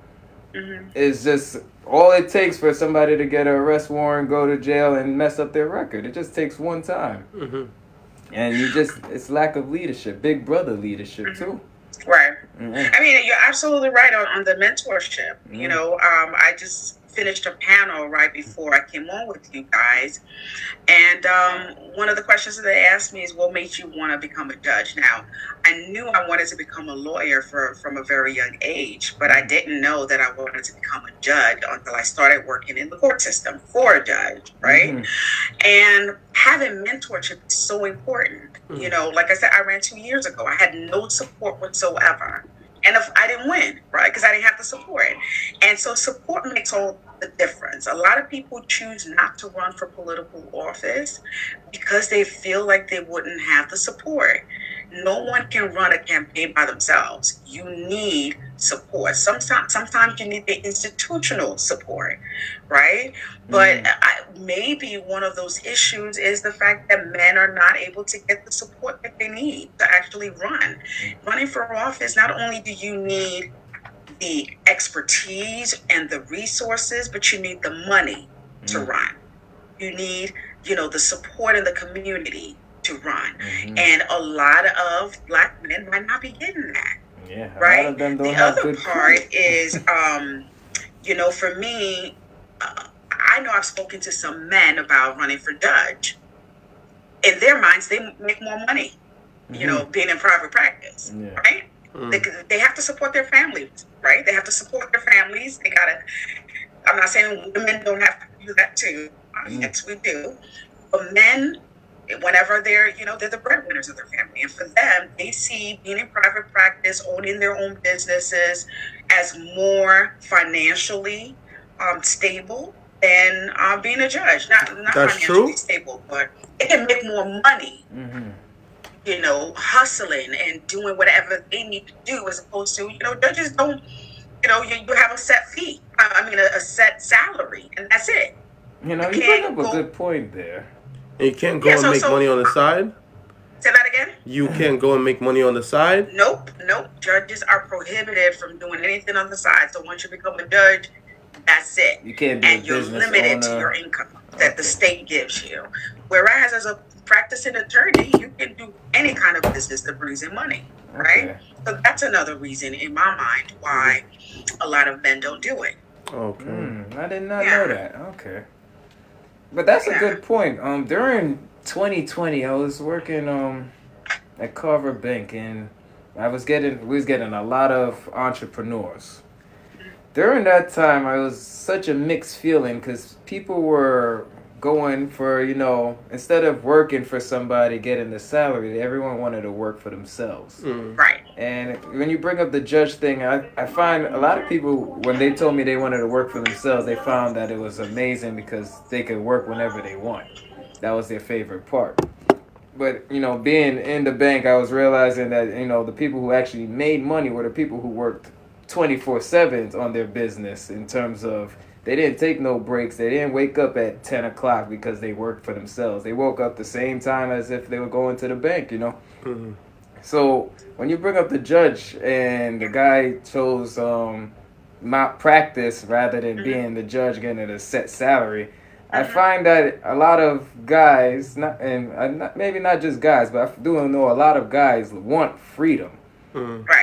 It's just all it takes for somebody to get an arrest warrant, go to jail, and mess up their record. It just takes one time. Mhm. And you just, it's lack of leadership, big brother leadership too. Right. Mhm. I mean, you're absolutely right on, on the mentorship. You Mm. know, um, I just finished a panel right before I came on with you guys. And um, one of the questions that they asked me is, what made you want to become a judge? Now, I knew I wanted to become a lawyer for, from a very young age, but I didn't know that I wanted to become a judge until I started working in the court system for a judge, right? Mhm. And having mentorship is so important. You know, like I said, I ran two years ago. I had no support whatsoever. And if I didn't win, right? Because I didn't have the support. And so support makes all the difference. A lot of people choose not to run for political office because they feel like they wouldn't have the support. No one can run a campaign by themselves. You need support. Sometimes, sometimes you need the institutional support, right? But mm. I, maybe one of those issues is the fact that men are not able to get the support that they need to actually run. Mm. Running for office, not only do you need the expertise and the resources, but you need the money to run. You need, you know, the support in the community to run. Mhm. And a lot of black men might not be getting that Yeah, a right? lot of them don't the other good part is, um, you know, for me, uh, I know I've spoken to some men about running for judge. In their minds, they make more money, you know, being in private practice, Yeah. right? They, they have to support their families, right? They have to support their families. They gotta. I'm not saying women don't have to do that too. Mm. Yes, we do. But men, whenever they're, you know, they're the breadwinners of their family, and for them, they see being in private practice, owning their own businesses, as more financially um, stable than uh, being a judge. Not not That's financially true. stable, but they can make more money Mhm. You know, hustling and doing whatever they need to do, as opposed to, you know, judges don't, you know, you, you have a set fee. I I mean, a, a set salary, and that's it. You know, You you bring can't up a good point there. And you can't go Yeah, and so- make so- money on the side. Say that again? You can't go and make money on the side. Nope, nope. Judges are prohibited from doing anything on the side. So once you become a judge, that's it. You can't be And a you're business limited to your income that the state gives you. Whereas as a practicing attorney, you can do any kind of business that brings in money, right? Okay. So that's another reason in my mind why a lot of men don't do it. Okay. Mm, I did not Yeah. know that. Okay. But that's a good point. Um, during 2020, I was working um at Carver Bank, and I was getting we was getting a lot of entrepreneurs. During that time, I was such a mixed feeling because people were going for you know instead of working for somebody getting the salary, everyone wanted to work for themselves. Mm. Right. And when you bring up the judge thing, I, I find a lot of people, when they told me they wanted to work for themselves, they found that it was amazing because they could work whenever they want. That was their favorite part. But, you know, being in the bank, I was realizing that, you know, the people who actually made money were the people who worked 24 7 on their business in terms of they didn't take no breaks. They didn't wake up at 10 o'clock because they worked for themselves. They woke up the same time as if they were going to the bank, you know? Mhm. So when you bring up the judge and the guy chose um malpractice rather than being the judge getting a set salary, I find that a lot of guys, not and uh, not, maybe not just guys, but I do know a lot of guys want freedom. Mm. Right.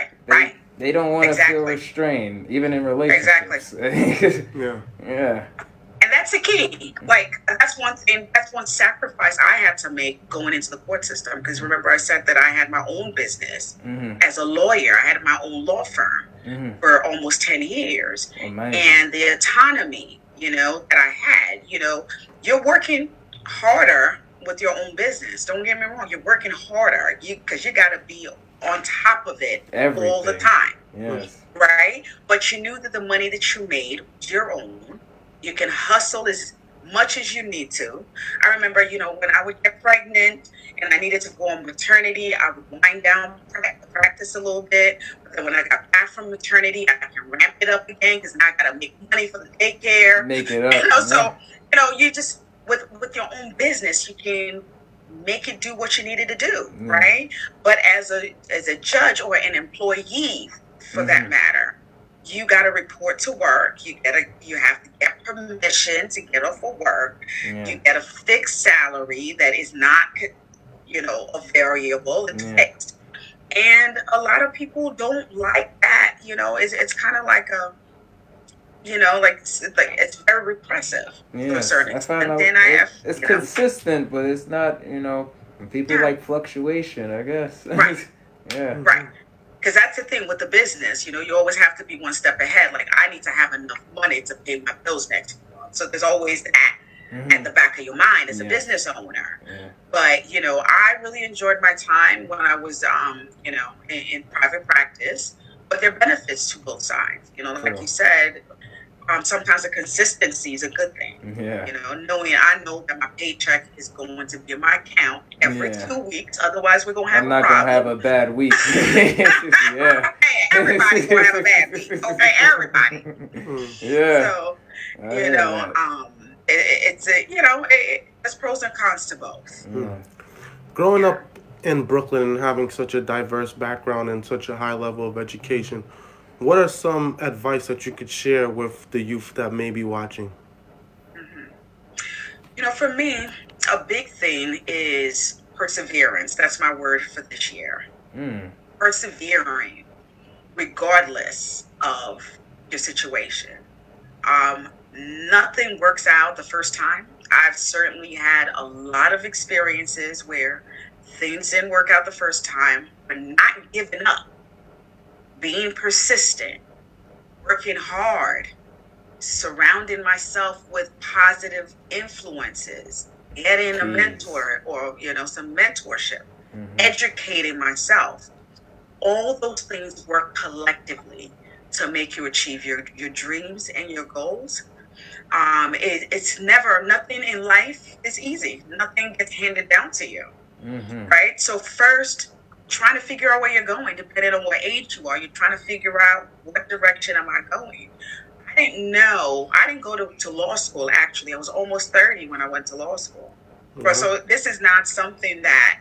They, don't want to feel restrained, even in relationships. Exactly. Yeah. yeah. And that's the key. Like that's one thing. That's one sacrifice I had to make going into the court system. Because remember, I said that I had my own business hmm as a lawyer. I had my own law firm hmm for almost ten years, Amazing. and the autonomy, you know, that I had. You know, you're working harder with your own business. Don't get me wrong. You're working harder. You because you got to be on top of it all the time yes. right? But you knew that the money that you made was your own. You can hustle as much as you need to. I remember, you know, when I would get pregnant and I needed to go on maternity, I would wind down practice a little bit. But then when I got back from maternity, I can ramp it up again because now I got to make money for the daycare. Make it up. You know, so you know, you just with with your own business, you can make it do what you needed to do, Mm. right? But as a as a judge or an employee, for that Mhm. matter, you got to report to work. You gotta you have to get permission to get off of work. Yeah. You get a fixed salary that is not, you know, a variable. It's Yeah. fixed. And a lot of people don't like that. You know, it's, it's kind of like a, you know, like it's, like it's very repressive to a certain extent. out then I have, it's you know, consistent, but it's not. You know, people Yeah. like fluctuation. I guess. Right. yeah. right. Because that's the thing with the business. You know, you always have to be one step ahead. Like I need to have enough money to pay my bills next month. So there's always that Mhm. at the back of your mind as a business owner. Yeah. but you know i really enjoyed my time when i was um you know in, in private practice but there are benefits to both sides you know like Sure. you said um sometimes the consistency is a good thing Yeah. you know knowing i know that my paycheck is going to be in my account every Yeah. two weeks otherwise we're gonna have I'm a not problem gonna have a bad week. yeah. Hey, everybody's gonna have a bad week okay everybody. Yeah. so I you know um it, it- it's a you know it, it, there's pros and cons to both Mm. Growing up in Brooklyn and having such a diverse background and such a high level of education, what are some advice that you could share with the youth that may be watching? You know, for me, a big thing is perseverance. That's my word for this year. Mm. Persevering, regardless of your situation. Um, nothing works out the first time. I've certainly had a lot of experiences where things didn't work out the first time, but not giving up, being persistent, working hard, surrounding myself with positive influences, getting a mentor or you know some mentorship, Mhm. educating myself. All those things work collectively to make you achieve your your dreams and your goals. Um, it, it's never nothing in life is easy. Nothing gets handed down to you Mhm. right? So first, trying to figure out where you're going, depending on what age you are. You're trying to figure out what direction am I going. I didn't know. I didn't go to, to law school. Actually, I was almost thirty when I went to law school. Mhm. So this is not something that,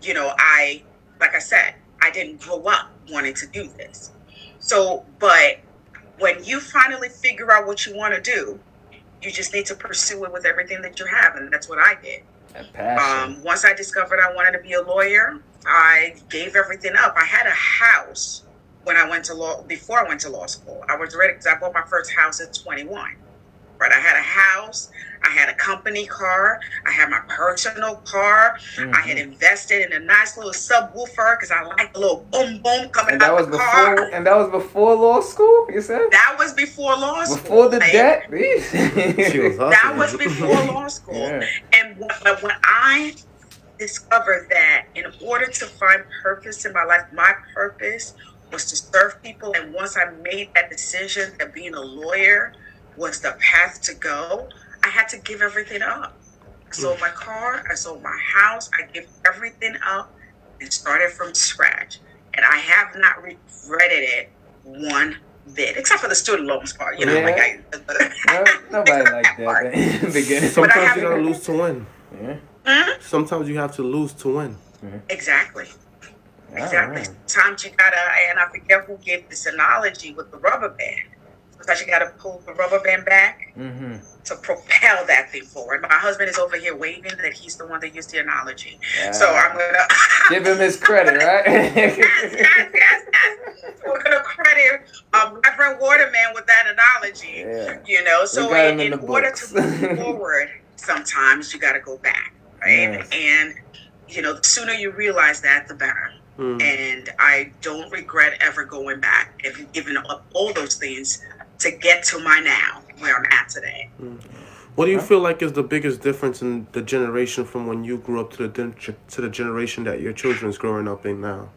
you know, I like I said, I didn't grow up wanting to do this. So, but when you finally figure out what you want to do, you just need to pursue it with everything that you have, and that's what I did. Um, once I discovered I wanted to be a lawyer, I gave everything up. I had a house when I went to law before I went to law school. I was ready because I bought my first house at 21. Right, I had a house, I had a company car, I had my personal car. I had Mhm. invested in a nice little subwoofer because I like the little boom boom coming And that out was the car. before. And that was before law school. You said That was before law school. before the like, debt. She was That was before law school. Yeah. And when, but when I discovered that in order to find purpose in my life, my purpose was to serve people. And once I made that decision that being a lawyer was the path to go, I had to give everything up. I sold my car, I sold my house, I gave everything up and started from scratch. And I have not regretted it one bit, except for the student loans part. You know, Yeah. like I. No, nobody like that in beginning. Sometimes have- you gotta lose to win. Yeah. Hmm? Sometimes you have to lose to win. Exactly. All Exactly. right. Sometimes you gotta, and I forget who gave this analogy with the rubber band. Sometimes you gotta pull the rubber band back Mm-hmm. to propel that thing forward. My husband is over here waving that he's the one that used the analogy. So I'm gonna give him his credit, right? yes, yes, yes, yes. We're gonna credit um, Reverend Waterman with that analogy. yeah. You know, so in, in in order books. to move forward, sometimes you gotta go back, right? And you know, the sooner you realize that, the better Mm. and I don't regret ever going back and giving up all those things to get to my now where I'm at today. What do you feel like is the biggest difference in the generation from when you grew up to the to the generation that your children's growing up in now?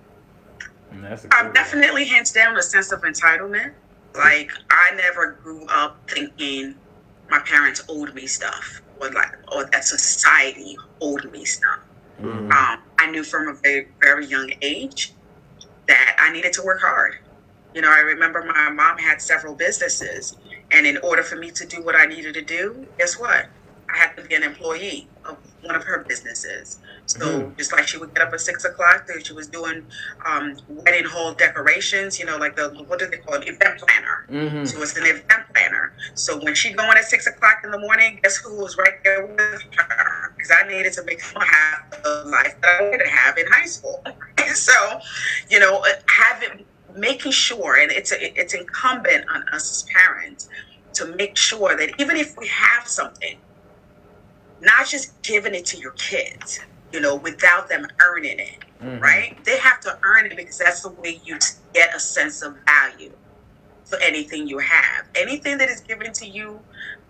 That's a good I'm one. definitely hands down a sense of entitlement. Like I never grew up thinking my parents owed me stuff or like or that society owed me stuff. Mhm. um, I knew from a very, very young age that I needed to work hard. You know, I remember my mom had several businesses, and in order for me to do what I needed to do, guess what? I had to be an employee of one of her businesses. So just like she would get up at six o'clock, she was doing um, wedding hall decorations. You know, like the what do they call it? Event planner. Mhm. She was an event planner. So when she going at six o'clock in the morning, guess who was right there with her? Because I needed to make sure I have the life that I wanted to have in high school. so, you know, uh, having making sure, and it's a, it's incumbent on us as parents to make sure that even if we have something, not just giving it to your kids, you know, without them earning it Mhm. right? They have to earn it because that's the way you get a sense of value for anything you have. Anything that is given to you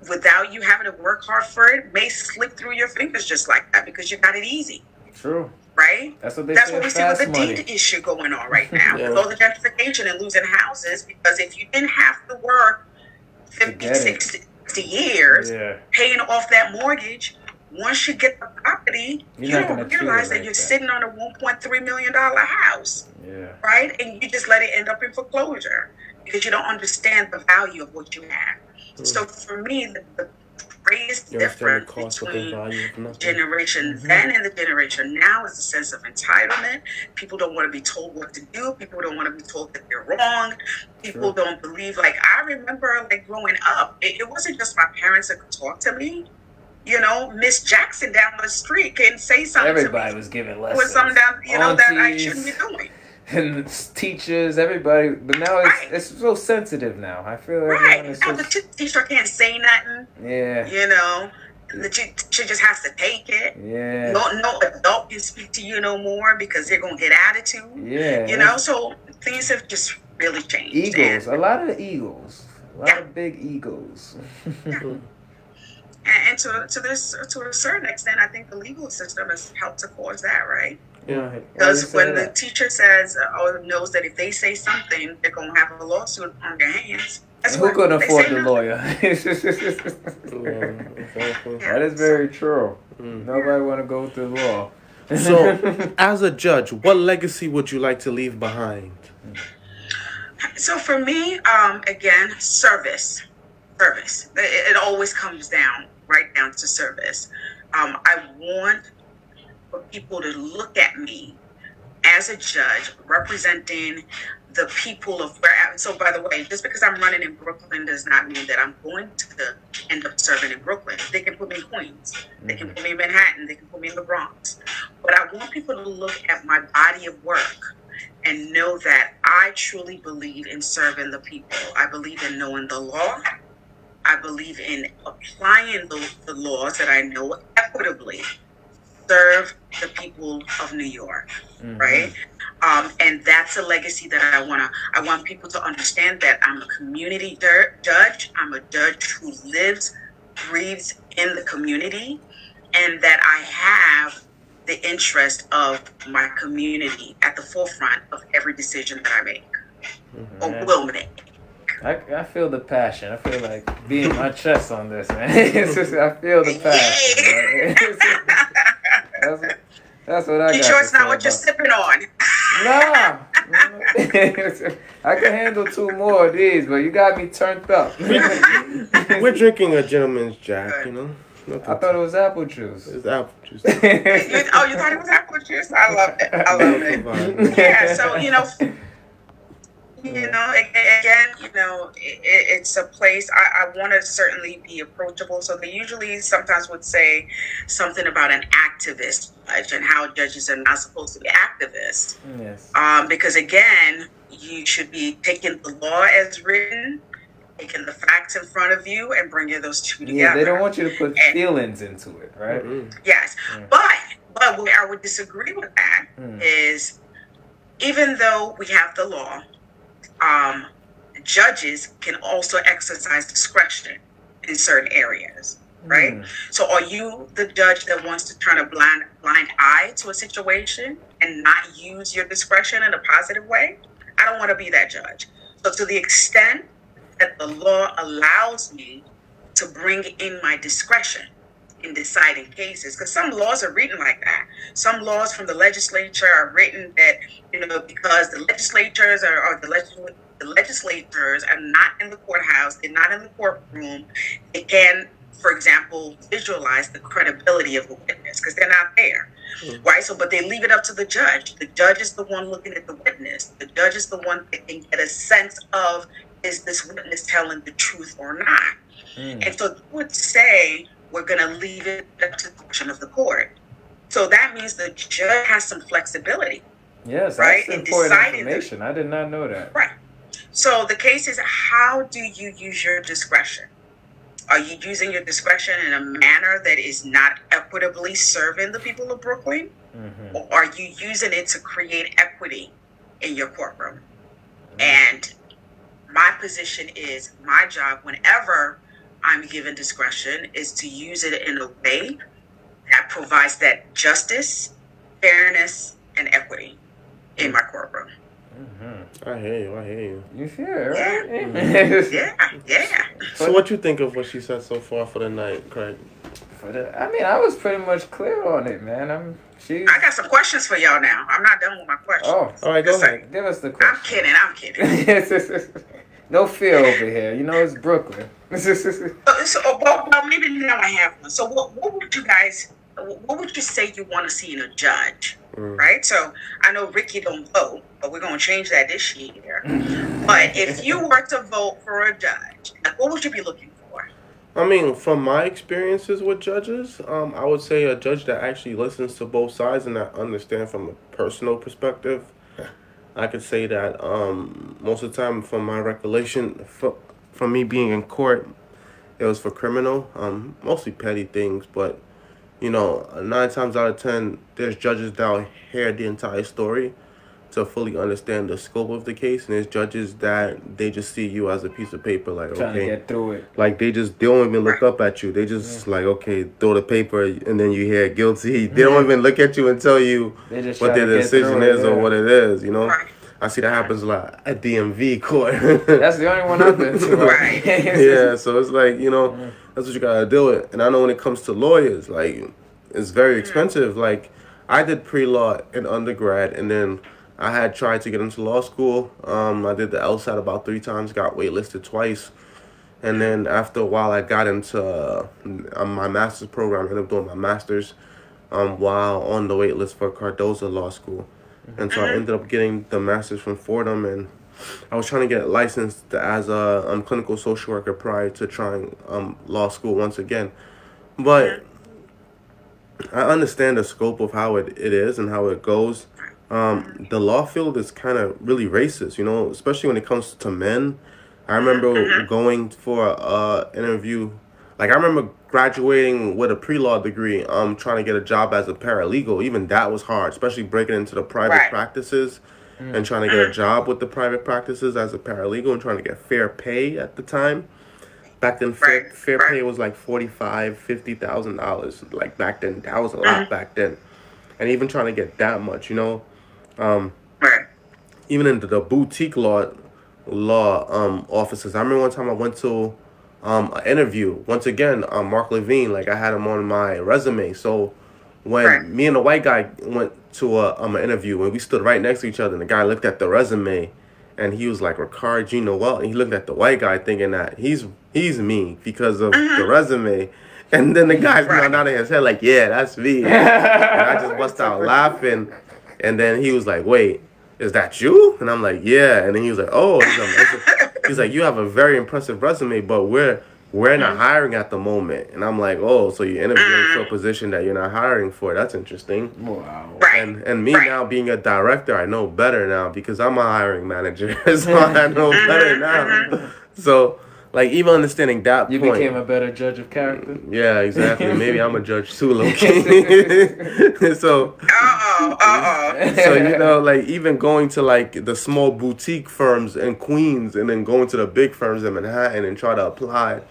without you having to work hard for it may slip through your fingers just like that because you got it easy, True. Right? That's what they That's what we see with the money. deed issue going on right now Yeah. with all the gentrification and losing houses because if you didn't have to work 50, 60, 60 years Yeah. paying off that mortgage, once you get the property, You're you don't gonna realize that like you're that. sitting on a $1.3 million house Yeah. right? And you just let it end up in foreclosure because you don't understand the value of what you have. So for me, the, the greatest You understand the difference cost of the between value of nothing. generation then mm-hmm. and the generation now is a sense of entitlement. People don't want to be told what to do. People don't want to be told that they're wrong. People Sure. don't believe. Like I remember, like growing up, it, it wasn't just my parents that could talk to me. You know, Miss Jackson down the street can say something Everybody was giving lessons. Was something down, you know, that I shouldn't be doing. And teachers, everybody. But now it's Right. it's so sensitive now. I feel everyone Right. is Now the t- teacher can't say nothing. yeah, You know, the teacher just has to take it. yeah, No, no adult can speak to you no more because they're gonna get attitude. yeah. You know, so things have just really changed. Eagles, And, A lot of eagles, A lot Yeah. of big egos. and, and to to this to a certain extent, I think the legal system has helped to cause that, right? Yeah. Because when the teacher says uh, or knows that if they say something, they're gonna have a lawsuit on their hands. That's who can afford say the now. lawyer? Yeah, exactly. that is very true. Mm. Nobody want to go through law. So, as a judge, what legacy would you like to leave behind? So for me, um, again, service, service. It, it always comes down right down to service. Um, I want for people to look at me as a judge representing the people of where. So by the way, just because I'm running in Brooklyn does not mean that I'm going to end up serving in Brooklyn. They can put me in Queens. They can mm-hmm. put me in Manhattan. They can put me in the Bronx. But I want people to look at my body of work and know that I truly believe in serving the people. I believe in knowing the law. I believe in applying the, the laws that I know equitably serve the people of New York, Mhm. right? Um, and that's a legacy that I want to. I want people to understand that I'm a community dir- judge. I'm a judge who lives, breathes in the community, and that I have the interest of my community at the forefront of every decision that I make or will make. I, I feel the passion. I feel like beating my chest on this, man. Just, I feel the passion. right? That's, that's what I You got. sure to it's not say what you're sipping on? Nah. I can handle two more of these, but you got me turned up. We're drinking a gentleman's jack, you know. Nothing I thought it was apple juice. it's apple juice. Oh, you thought it was apple juice? I love it. I love it. Yeah, so you know, you know, again, you know, it, it's a place I, I want to certainly be approachable. So they usually sometimes would say something about an activist judge and how judges are not supposed to be activists, yes. um, because again, you should be taking the law as written, taking the facts in front of you, and bringing those two together. Yeah, they don't want you to put And- feelings into it, right? Mm-mm. Yes, Mm. but but where I would disagree with that is, Mm. even though we have the law, um, judges can also exercise discretion in certain areas, right? Mm. So, are you the judge that wants to turn a blind blind eye to a situation and not use your discretion in a positive way? I don't want to be that judge. So, to the extent that the law allows me to bring in my discretion in deciding cases, because some laws are written like that. Some laws from the legislature are written that you know because the legislatures are or the legisl- the legislators are not in the courthouse, they're not in the courtroom. They can, for example, visualize the credibility of a witness because they're not there, right? So, but they leave it up to the judge. The judge is the one looking at the witness. The judge is the one that can get a sense of is this witness telling the truth or not. Mm. And so they would say we're going to leave it up to the question of the court. So that means the judge has some flexibility. Yes, Right, that's in important the- information. I did not know that. Right. So the case is how do you use your discretion? Are you using your discretion in a manner that is not equitably serving the people of Brooklyn? hmm Or are you using it to create equity in your courtroom? And my position is my job, whenever I'm given discretion, is to use it in a way that provides that justice, fairness, and equity in my courtroom. hmm I hear you. I hear you. You feel it, right? Yeah, yeah. So, what you think of what she said so far for the night, Craig? For the, I mean, I was pretty much clear on it, man. I'm she. I got some questions for y'all now. I'm not done with my questions. Oh, All right, go Listen, ahead. give us the I'm kidding. I'm kidding. no fear over here. You know it's Brooklyn. So, so well, well, maybe now I have one. So, what, what would you guys, what would you say you want to see in a judge? Mm. Right. So, I know Ricky don't vote, but we're gonna change that this year. But if you were to vote for a judge, like, what would you be looking for? I mean, from my experiences with judges, um, I would say a judge that actually listens to both sides and that understand from a personal perspective. I could say that um, most of the time, from my recollection, for, from me being in court, it was for criminal, um, mostly petty things. But you know, nine times out of ten, there's judges that'll hear the entire story to fully understand the scope of the case, and there's judges that they just see you as a piece of paper, like Trying okay, get through it. like they just they don't even look up at you. They just like okay, throw the paper and then you hear guilty. They don't even look at you and tell you what their decision through it, is or yeah. what it is. You know, I see that happens a lot at DMV court. That's the only one I've been to. Right. yeah, so it's like you know that's what you gotta deal with. And I know when it comes to lawyers, like it's very expensive. Like I did pre law in undergrad, and then I had tried to get into law school. Um, I did the LSAT about three times, got waitlisted twice. And then after a while, I got into uh, my master's program. I ended up doing my master's um, while on the waitlist for Cardozo Law School. And so I ended up getting the master's from Fordham, and I was trying to get licensed as a um, clinical social worker prior to trying um, law school once again. but I understand the scope of how it, it is and how it goes. Um, the law field is kind of really racist, you know, especially when it comes to men. I remember going for a interview. Like I remember graduating with a pre-law degree, um, trying to get a job as a paralegal. Even that was hard, especially breaking into the private Right. practices and trying to get a job with the private practices as a paralegal and trying to get fair pay at the time. Back then, fair, Right, fair right. pay was like forty five, fifty thousand dollars. Like back then, that was a lot back then, and even trying to get that much, you know, um, Right. even in the, the boutique law law um offices. I remember one time I went to um an interview. Once again, um, Mark Levine, like I had him on my resume. So when Right. me and the white guy went to a um an interview and we stood right next to each other, and the guy looked at the resume, and he was like Rickard Jeannoel, and he looked at the white guy thinking that he's he's me because of the resume. And then the guy Mm-hmm. Right. out of his head like, yeah, that's me. and I just bust out laughing. And then he was like, wait, is that you? And I'm like, yeah. And then he was like, oh, he's like, he's like, you have a very impressive resume, but we're we're not hiring at the moment. And I'm like, oh, so you're interviewing for a mm. position that you're not hiring for. That's interesting. Wow. Right. And and me Right. now being a director, I know better now because I'm a hiring manager, so I mm-hmm. know better mm-hmm, now. Mm-hmm. So like even understanding that You point. became a better judge of character. yeah, exactly. Maybe I'm a judge too, Loki. so Uh oh. Uh oh. so you know like even going to like the small boutique firms in queens and then going to the big firms in manhattan and try to apply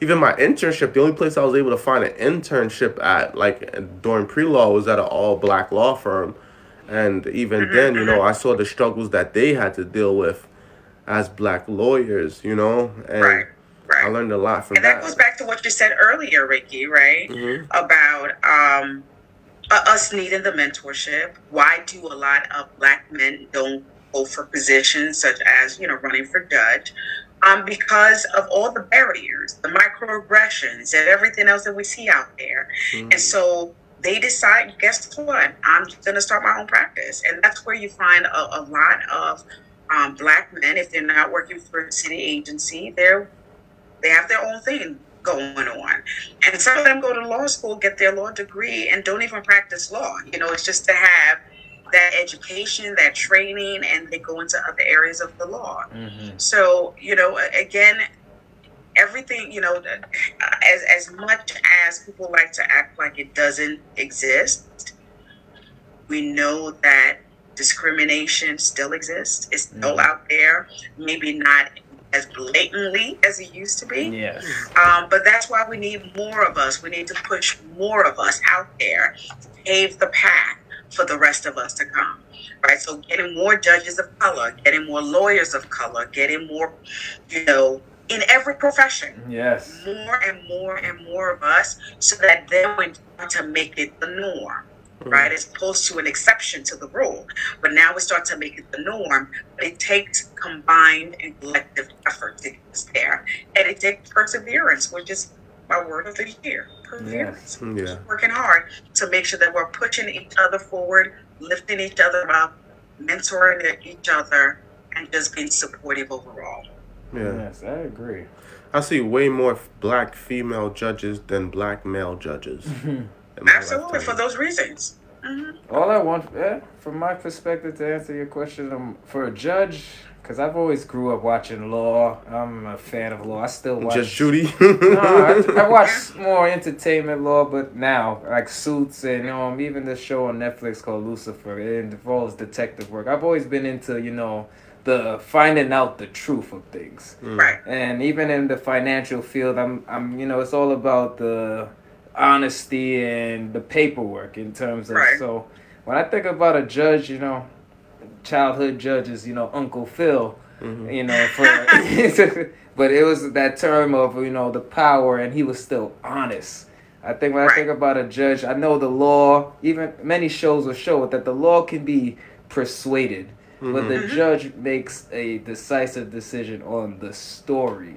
even my internship the only place i was able to find an internship at like during pre-law was at an all black law firm and even then you know i saw the struggles that they had to deal with as black lawyers you know and Right. I learned a lot from that. And that goes back to what you said earlier, Ricky, right? Mhm. About um, uh, us needing the mentorship. Why do a lot of black men don't go for positions such as, you know, running for judge? Um, because of all the barriers, the microaggressions, and everything else that we see out there. And so they decide, guess what? I'm going to start my own practice. And that's where you find a, a lot of um, black men, if they're not working for a city agency, they're they have their own thing going on. And some of them go to law school, get their law degree, and don't even practice law. You know, it's just to have that education, that training, and they go into other areas of the law. Mhm. So, you know, again, everything, you know, as, as much as people like to act like it doesn't exist, we know that discrimination still exists. It's still Mhm. out there, maybe not as blatantly as it used to be. Yes. Um, but that's why we need more of us. We need to push more of us out there, to pave the path for the rest of us to come. Right. So getting more judges of color, getting more lawyers of color, getting more, you know, in every profession, Yes. more and more and more of us, so that then we start to make it the norm. Mm. Right, as opposed to an exception to the rule, but now we start to make it the norm. But it takes combined and collective effort to get us there, and it takes perseverance, which is my word of the year. Perseverance. yeah Working hard to make sure that we're pushing each other forward, lifting each other up, mentoring each other, and just being supportive overall. yeah Yes, I agree. I see way more black female judges than black male judges. Mm-hmm. In my Absolutely, for those reasons. hmm All I want, eh, from my perspective, to answer your question, um, for a judge, because I've always grew up watching law. I'm a fan of law. I still watch. Judge Judy. no, I, I watch more entertainment law, but now like Suits and um even the show on Netflix called Lucifer. It involves detective work. I've always been into you know the finding out the truth of things. Right. And even in the financial field, I'm I'm you know it's all about the honesty and the paperwork in terms of Right. so when I think about a judge, you know, childhood judges, you know, Uncle Phil, Mhm. you know, for but it was that term of you know the power, and he was still honest. I think when I think about a judge, I know the law. Even many shows will show it that the law can be persuaded, but the Mhm. judge makes a decisive decision on the story.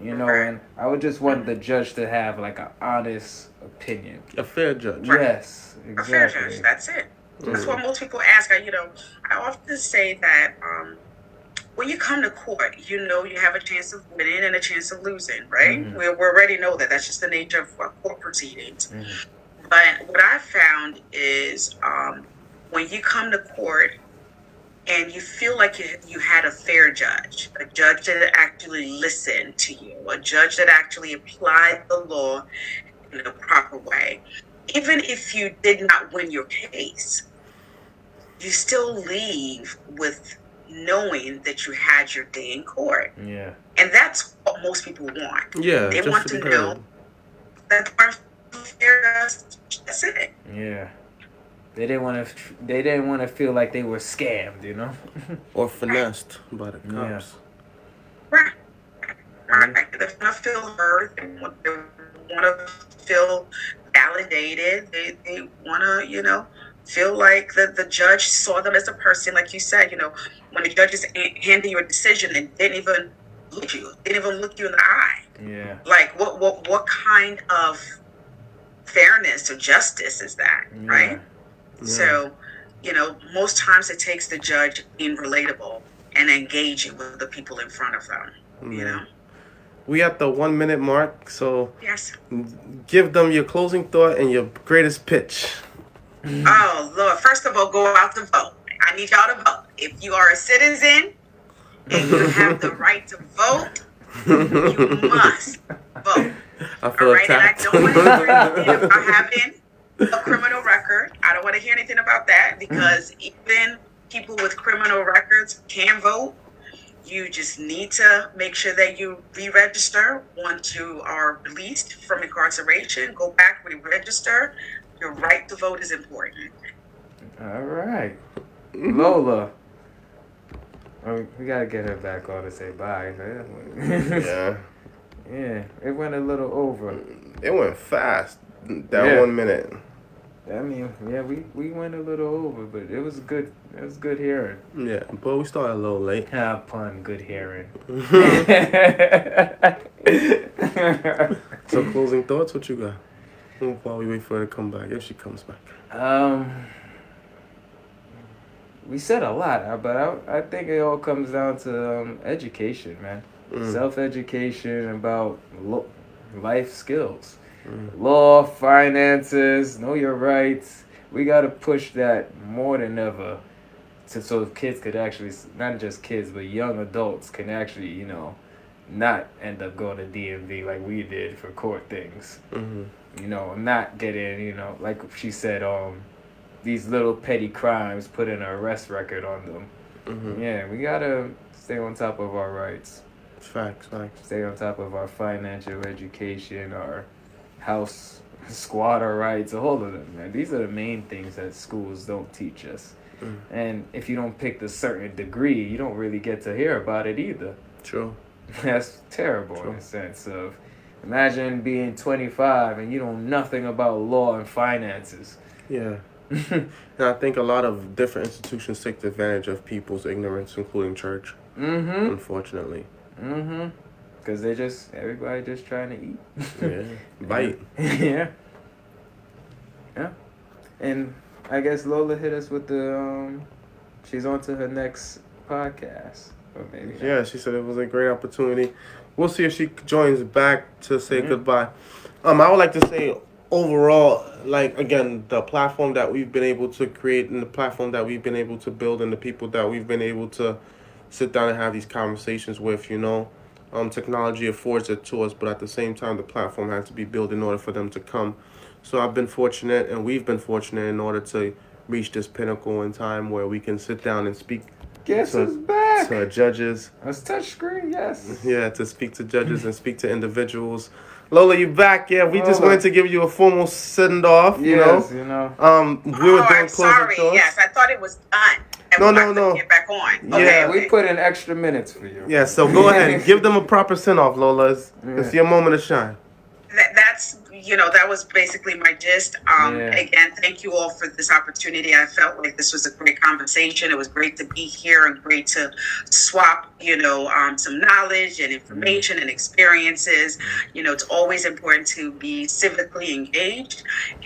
You know, Right. and I would just want the judge to have like an honest opinion. A fair judge. Yes, exactly. A fair judge. That's it. That's Mhm. what most people ask. I, you know, I often say that um, when you come to court, you know you have a chance of winning and a chance of losing, right? Mhm. We, we already know that. That's just the nature of court proceedings. Mhm. But what I found is um, when you come to court and you feel like you, you had a fair judge, a judge that actually listened to you, a judge that actually applied the law in a proper way, even if you did not win your case, you still leave with knowing that you had your day in court. Yeah. And that's what most people want. Yeah, They want to know that our fair that's it. Yeah. They didn't want to. They didn't want to feel like they were scammed. You know. or finessed by the cops. Right. Right. They want to feel heard. They want, to feel validated. They, they want to, you know, feel like the, the judge saw them as a person. Like you said, you know, when the judge is handing you a decision and didn't even look you, didn't even look you in the eye. Yeah. Like, what, what, what kind of fairness or justice is that, right? So, you know, most times it takes the judge being relatable and engaging with the people in front of them. You mm-hmm. know? We at the one minute mark, so Yes. give them your closing thought and your greatest pitch. Oh Lord! First of all, go out to vote. I need y'all to vote. If you are a citizen and you have the right to vote, you must vote. I All feel right, and I don't want to hear having a criminal record. I don't want to hear anything about that mm. because even people with criminal records can vote. You just need to make sure that you re-register once you are released from incarceration. Go back, re-register. Your right to vote is important. All right. Mm-hmm. Lola. Oh, we gotta get her back on to say bye. yeah, yeah. It went a little over. it went fast. That Yeah. one minute. I mean, yeah, we, we went a little over, but it was good. It was good hearing. Yeah, but we started a little late. Ah, pun, good hearing. so closing thoughts, what you got? While we wait for her to come back, if she comes back. Um, we said a lot, uh, but I, I think it all comes down to um, education, man. Mm. Self education about lo- life skills, Mm. law, finances, know your rights. We got to push that more than ever, to so kids could actually not just kids but young adults can actually you know, not end up going to DMV like we did for court things hmm you know, not get in, you know, like she said, um, these little petty crimes put an arrest record on them. hmm Yeah, we gotta stay on top of our rights, Facts, facts. stay on top of our financial education, our house squatter rights, all of them, man. These are the main things that schools don't teach us. Mm. And if you don't pick the certain degree, you don't really get to hear about it either. True. That's terrible True. in the sense of imagine being 25 and you know nothing about law and finances. Yeah. And I think a lot of different institutions take advantage of people's ignorance, including church, mm-hmm. unfortunately. Mm-hmm. Because they just, everybody just trying to eat. Yeah. Bite. yeah. Yeah. And I guess Lola hit us with the, um, she's on to her next podcast. Or maybe not. Yeah, she said it was a great opportunity. We'll see if she joins back to say Mhm. goodbye. Um, I would like to say overall, like again, the platform that we've been able to create and the platform that we've been able to build and the people that we've been able to sit down and have these conversations with, you know. Um, technology affords it to us, but at the same time, the platform has to be built in order for them to come. So I've been fortunate, and we've been fortunate in order to reach this pinnacle in time where we can sit down and speak Guess to, who's back? to judges, That's touchscreen, yes. yeah, to speak to judges and speak to individuals. Lola, you back? Yeah, we just Lola. wanted to give you a formal send off. You Yes, know, you know. um, we were oh, doing I'm sorry. thoughts. Yes, I thought it was done. And No, I no, couldn't no. Get back on. Yeah, Okay, Yeah, okay. we put in extra minutes for you. Yeah, so go ahead, and give them a proper send off, Lola. It's, it's your moment to shine. that, that's you know that was basically my gist um Yeah. again thank you all for this opportunity i felt like this was a great conversation it was great to be here and great to swap you know um, some knowledge and information and experiences you know it's always important to be civically engaged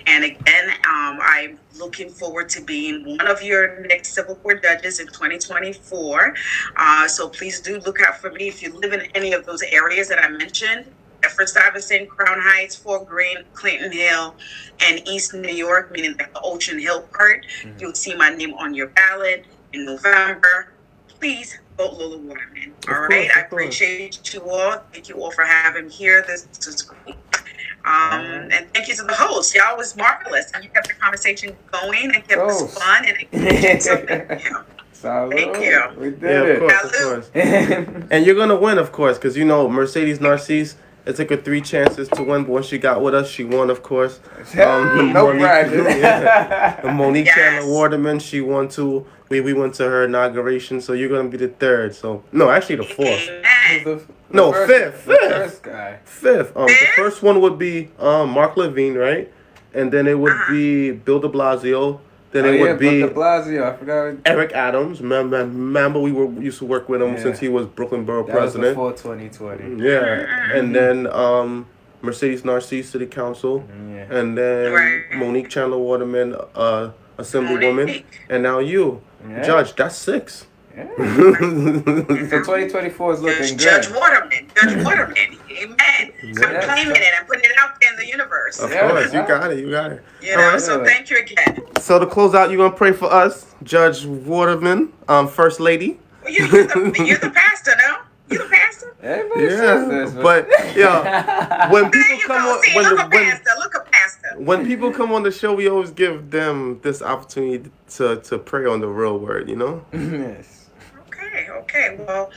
And again, um, I'm looking forward to being one of your next civil court judges in 2024. Uh, so please do look out for me if you live in any of those areas that I mentioned. Bedford Stuyvesant, Crown Heights, Fort Greene, Clinton Hill, and East New York, meaning the Ocean Hill part. Mm-hmm. You'll see my name on your ballot in November. Please vote Lola Waterman. All course, right, I appreciate you all. Thank you all for having me here. This, this is great. Um, and thank you to the host. Y'all was marvelous. And you kept the conversation going and kept oh. us fun. And so thank you. Salud. Thank you. We did yeah, of course, of course. and you're gonna win, of course, because you know Mercedes Narcisse. It took her three chances to win, but when she got with us, she won, of course. Um, no Monique, yeah. Monique yes. Chandler Waterman, she won too. We we went to her inauguration, so you're gonna be the third. So no, actually the fourth. The, no, first, fifth, fifth, first guy. Fifth. Um, the first one would be um Mark Levine, right? And then it would uh-huh. be Bill De Blasio. Then oh, it would be De Blasio. I forgot. Eric Adams. Remember, remember we were used to work with him yeah. since he was Brooklyn Borough that president. Was before 2020. Yeah, and then um, Mercedes Narcisse City Council, yeah. and then Monique Chandler Waterman, uh, Assemblywoman, and now you. Yeah. Judge, that's six. Yeah. so 2024 is looking Judge good. Waterman, Judge Waterman, amen. Yeah. I'm claiming it. I'm putting it out there in the universe. Of course, you got it. You got it. You know, right. so thank you again. So to close out, you're gonna pray for us, Judge Waterman, um, First Lady. Well, you, you're, the, you're the pastor, no? You the pastor? Everybody yeah, this, but yeah, when people come on, when, look when, pastor, look a pastor. when people come on the show, we always give them this opportunity to to pray on the real word. You know. yes. Okay. Okay. Well.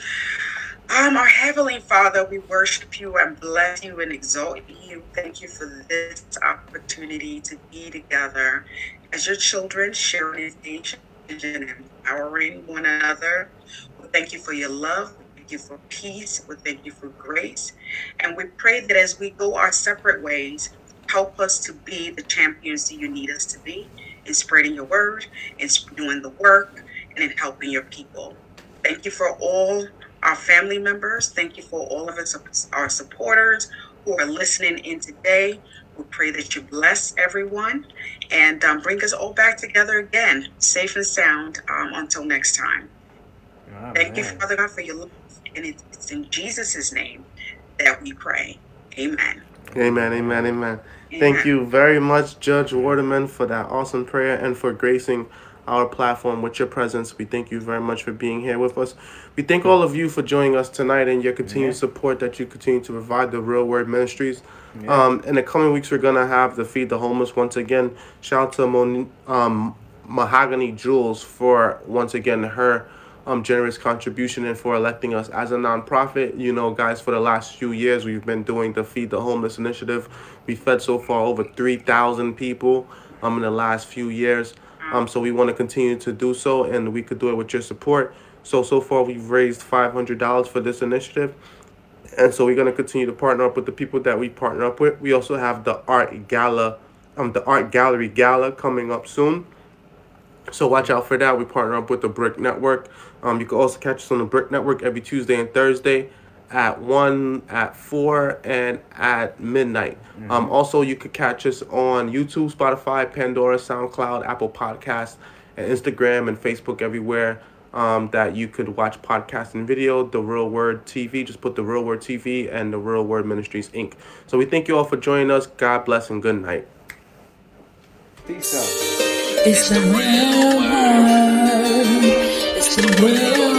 Um, our Heavenly Father, we worship you and bless you and exalt you. Thank you for this opportunity to be together as your children, sharing information and empowering one another. We thank you for your love We thank you for peace. We thank you for grace. And we pray that as we go our separate ways, help us to be the champions that you need us to be in spreading your word, in doing the work, and in helping your people. Thank you for all our family members. Thank you for all of us, our supporters who are listening in today. We pray that you bless everyone and um, bring us all back together again, safe and sound, um, until next time. Oh, Thank man. you, Father God, for your love and it's in Jesus' name that we pray. Amen. Amen, amen, amen. Thank you very much, Judge Waterman, for that awesome prayer and for gracing our platform with your presence. We thank you very much for being here with us. We thank all of you for joining us tonight and your continued yeah. support that you continue to provide the Real Word Ministries. Yeah. Um, in the coming weeks, we're going to have the Feed the Homeless once again. Shout out to Mon- um, Mahogany Jules for once again her um, generous contribution and for electing us as a nonprofit. You know, guys, for the last few years, we've been doing the Feed the Homeless initiative. We fed so far over 3,000 people um, in the last few years. Um, so we want to continue to do so, and we could do it with your support. So, so far, we've raised $500 for this initiative. And so we're going to continue to partner up with the people that we partner up with. We also have the art gala, um, the art gallery gala coming up soon. So watch out for that. We partner up with the Brick Network. Um, you can also catch us on the Brick Network every Tuesday and Thursday at 1, at 4, and at midnight. Mm-hmm. Um, also, you could catch us on YouTube, Spotify, Pandora, SoundCloud, Apple Podcasts, and Instagram and Facebook everywhere um, that you could watch podcast and video. The Real Word TV. Just put The Real Word TV and The Real Word Ministries, Inc. So we thank you all for joining us. God bless and good night. Peace out. It's the real world. It's the real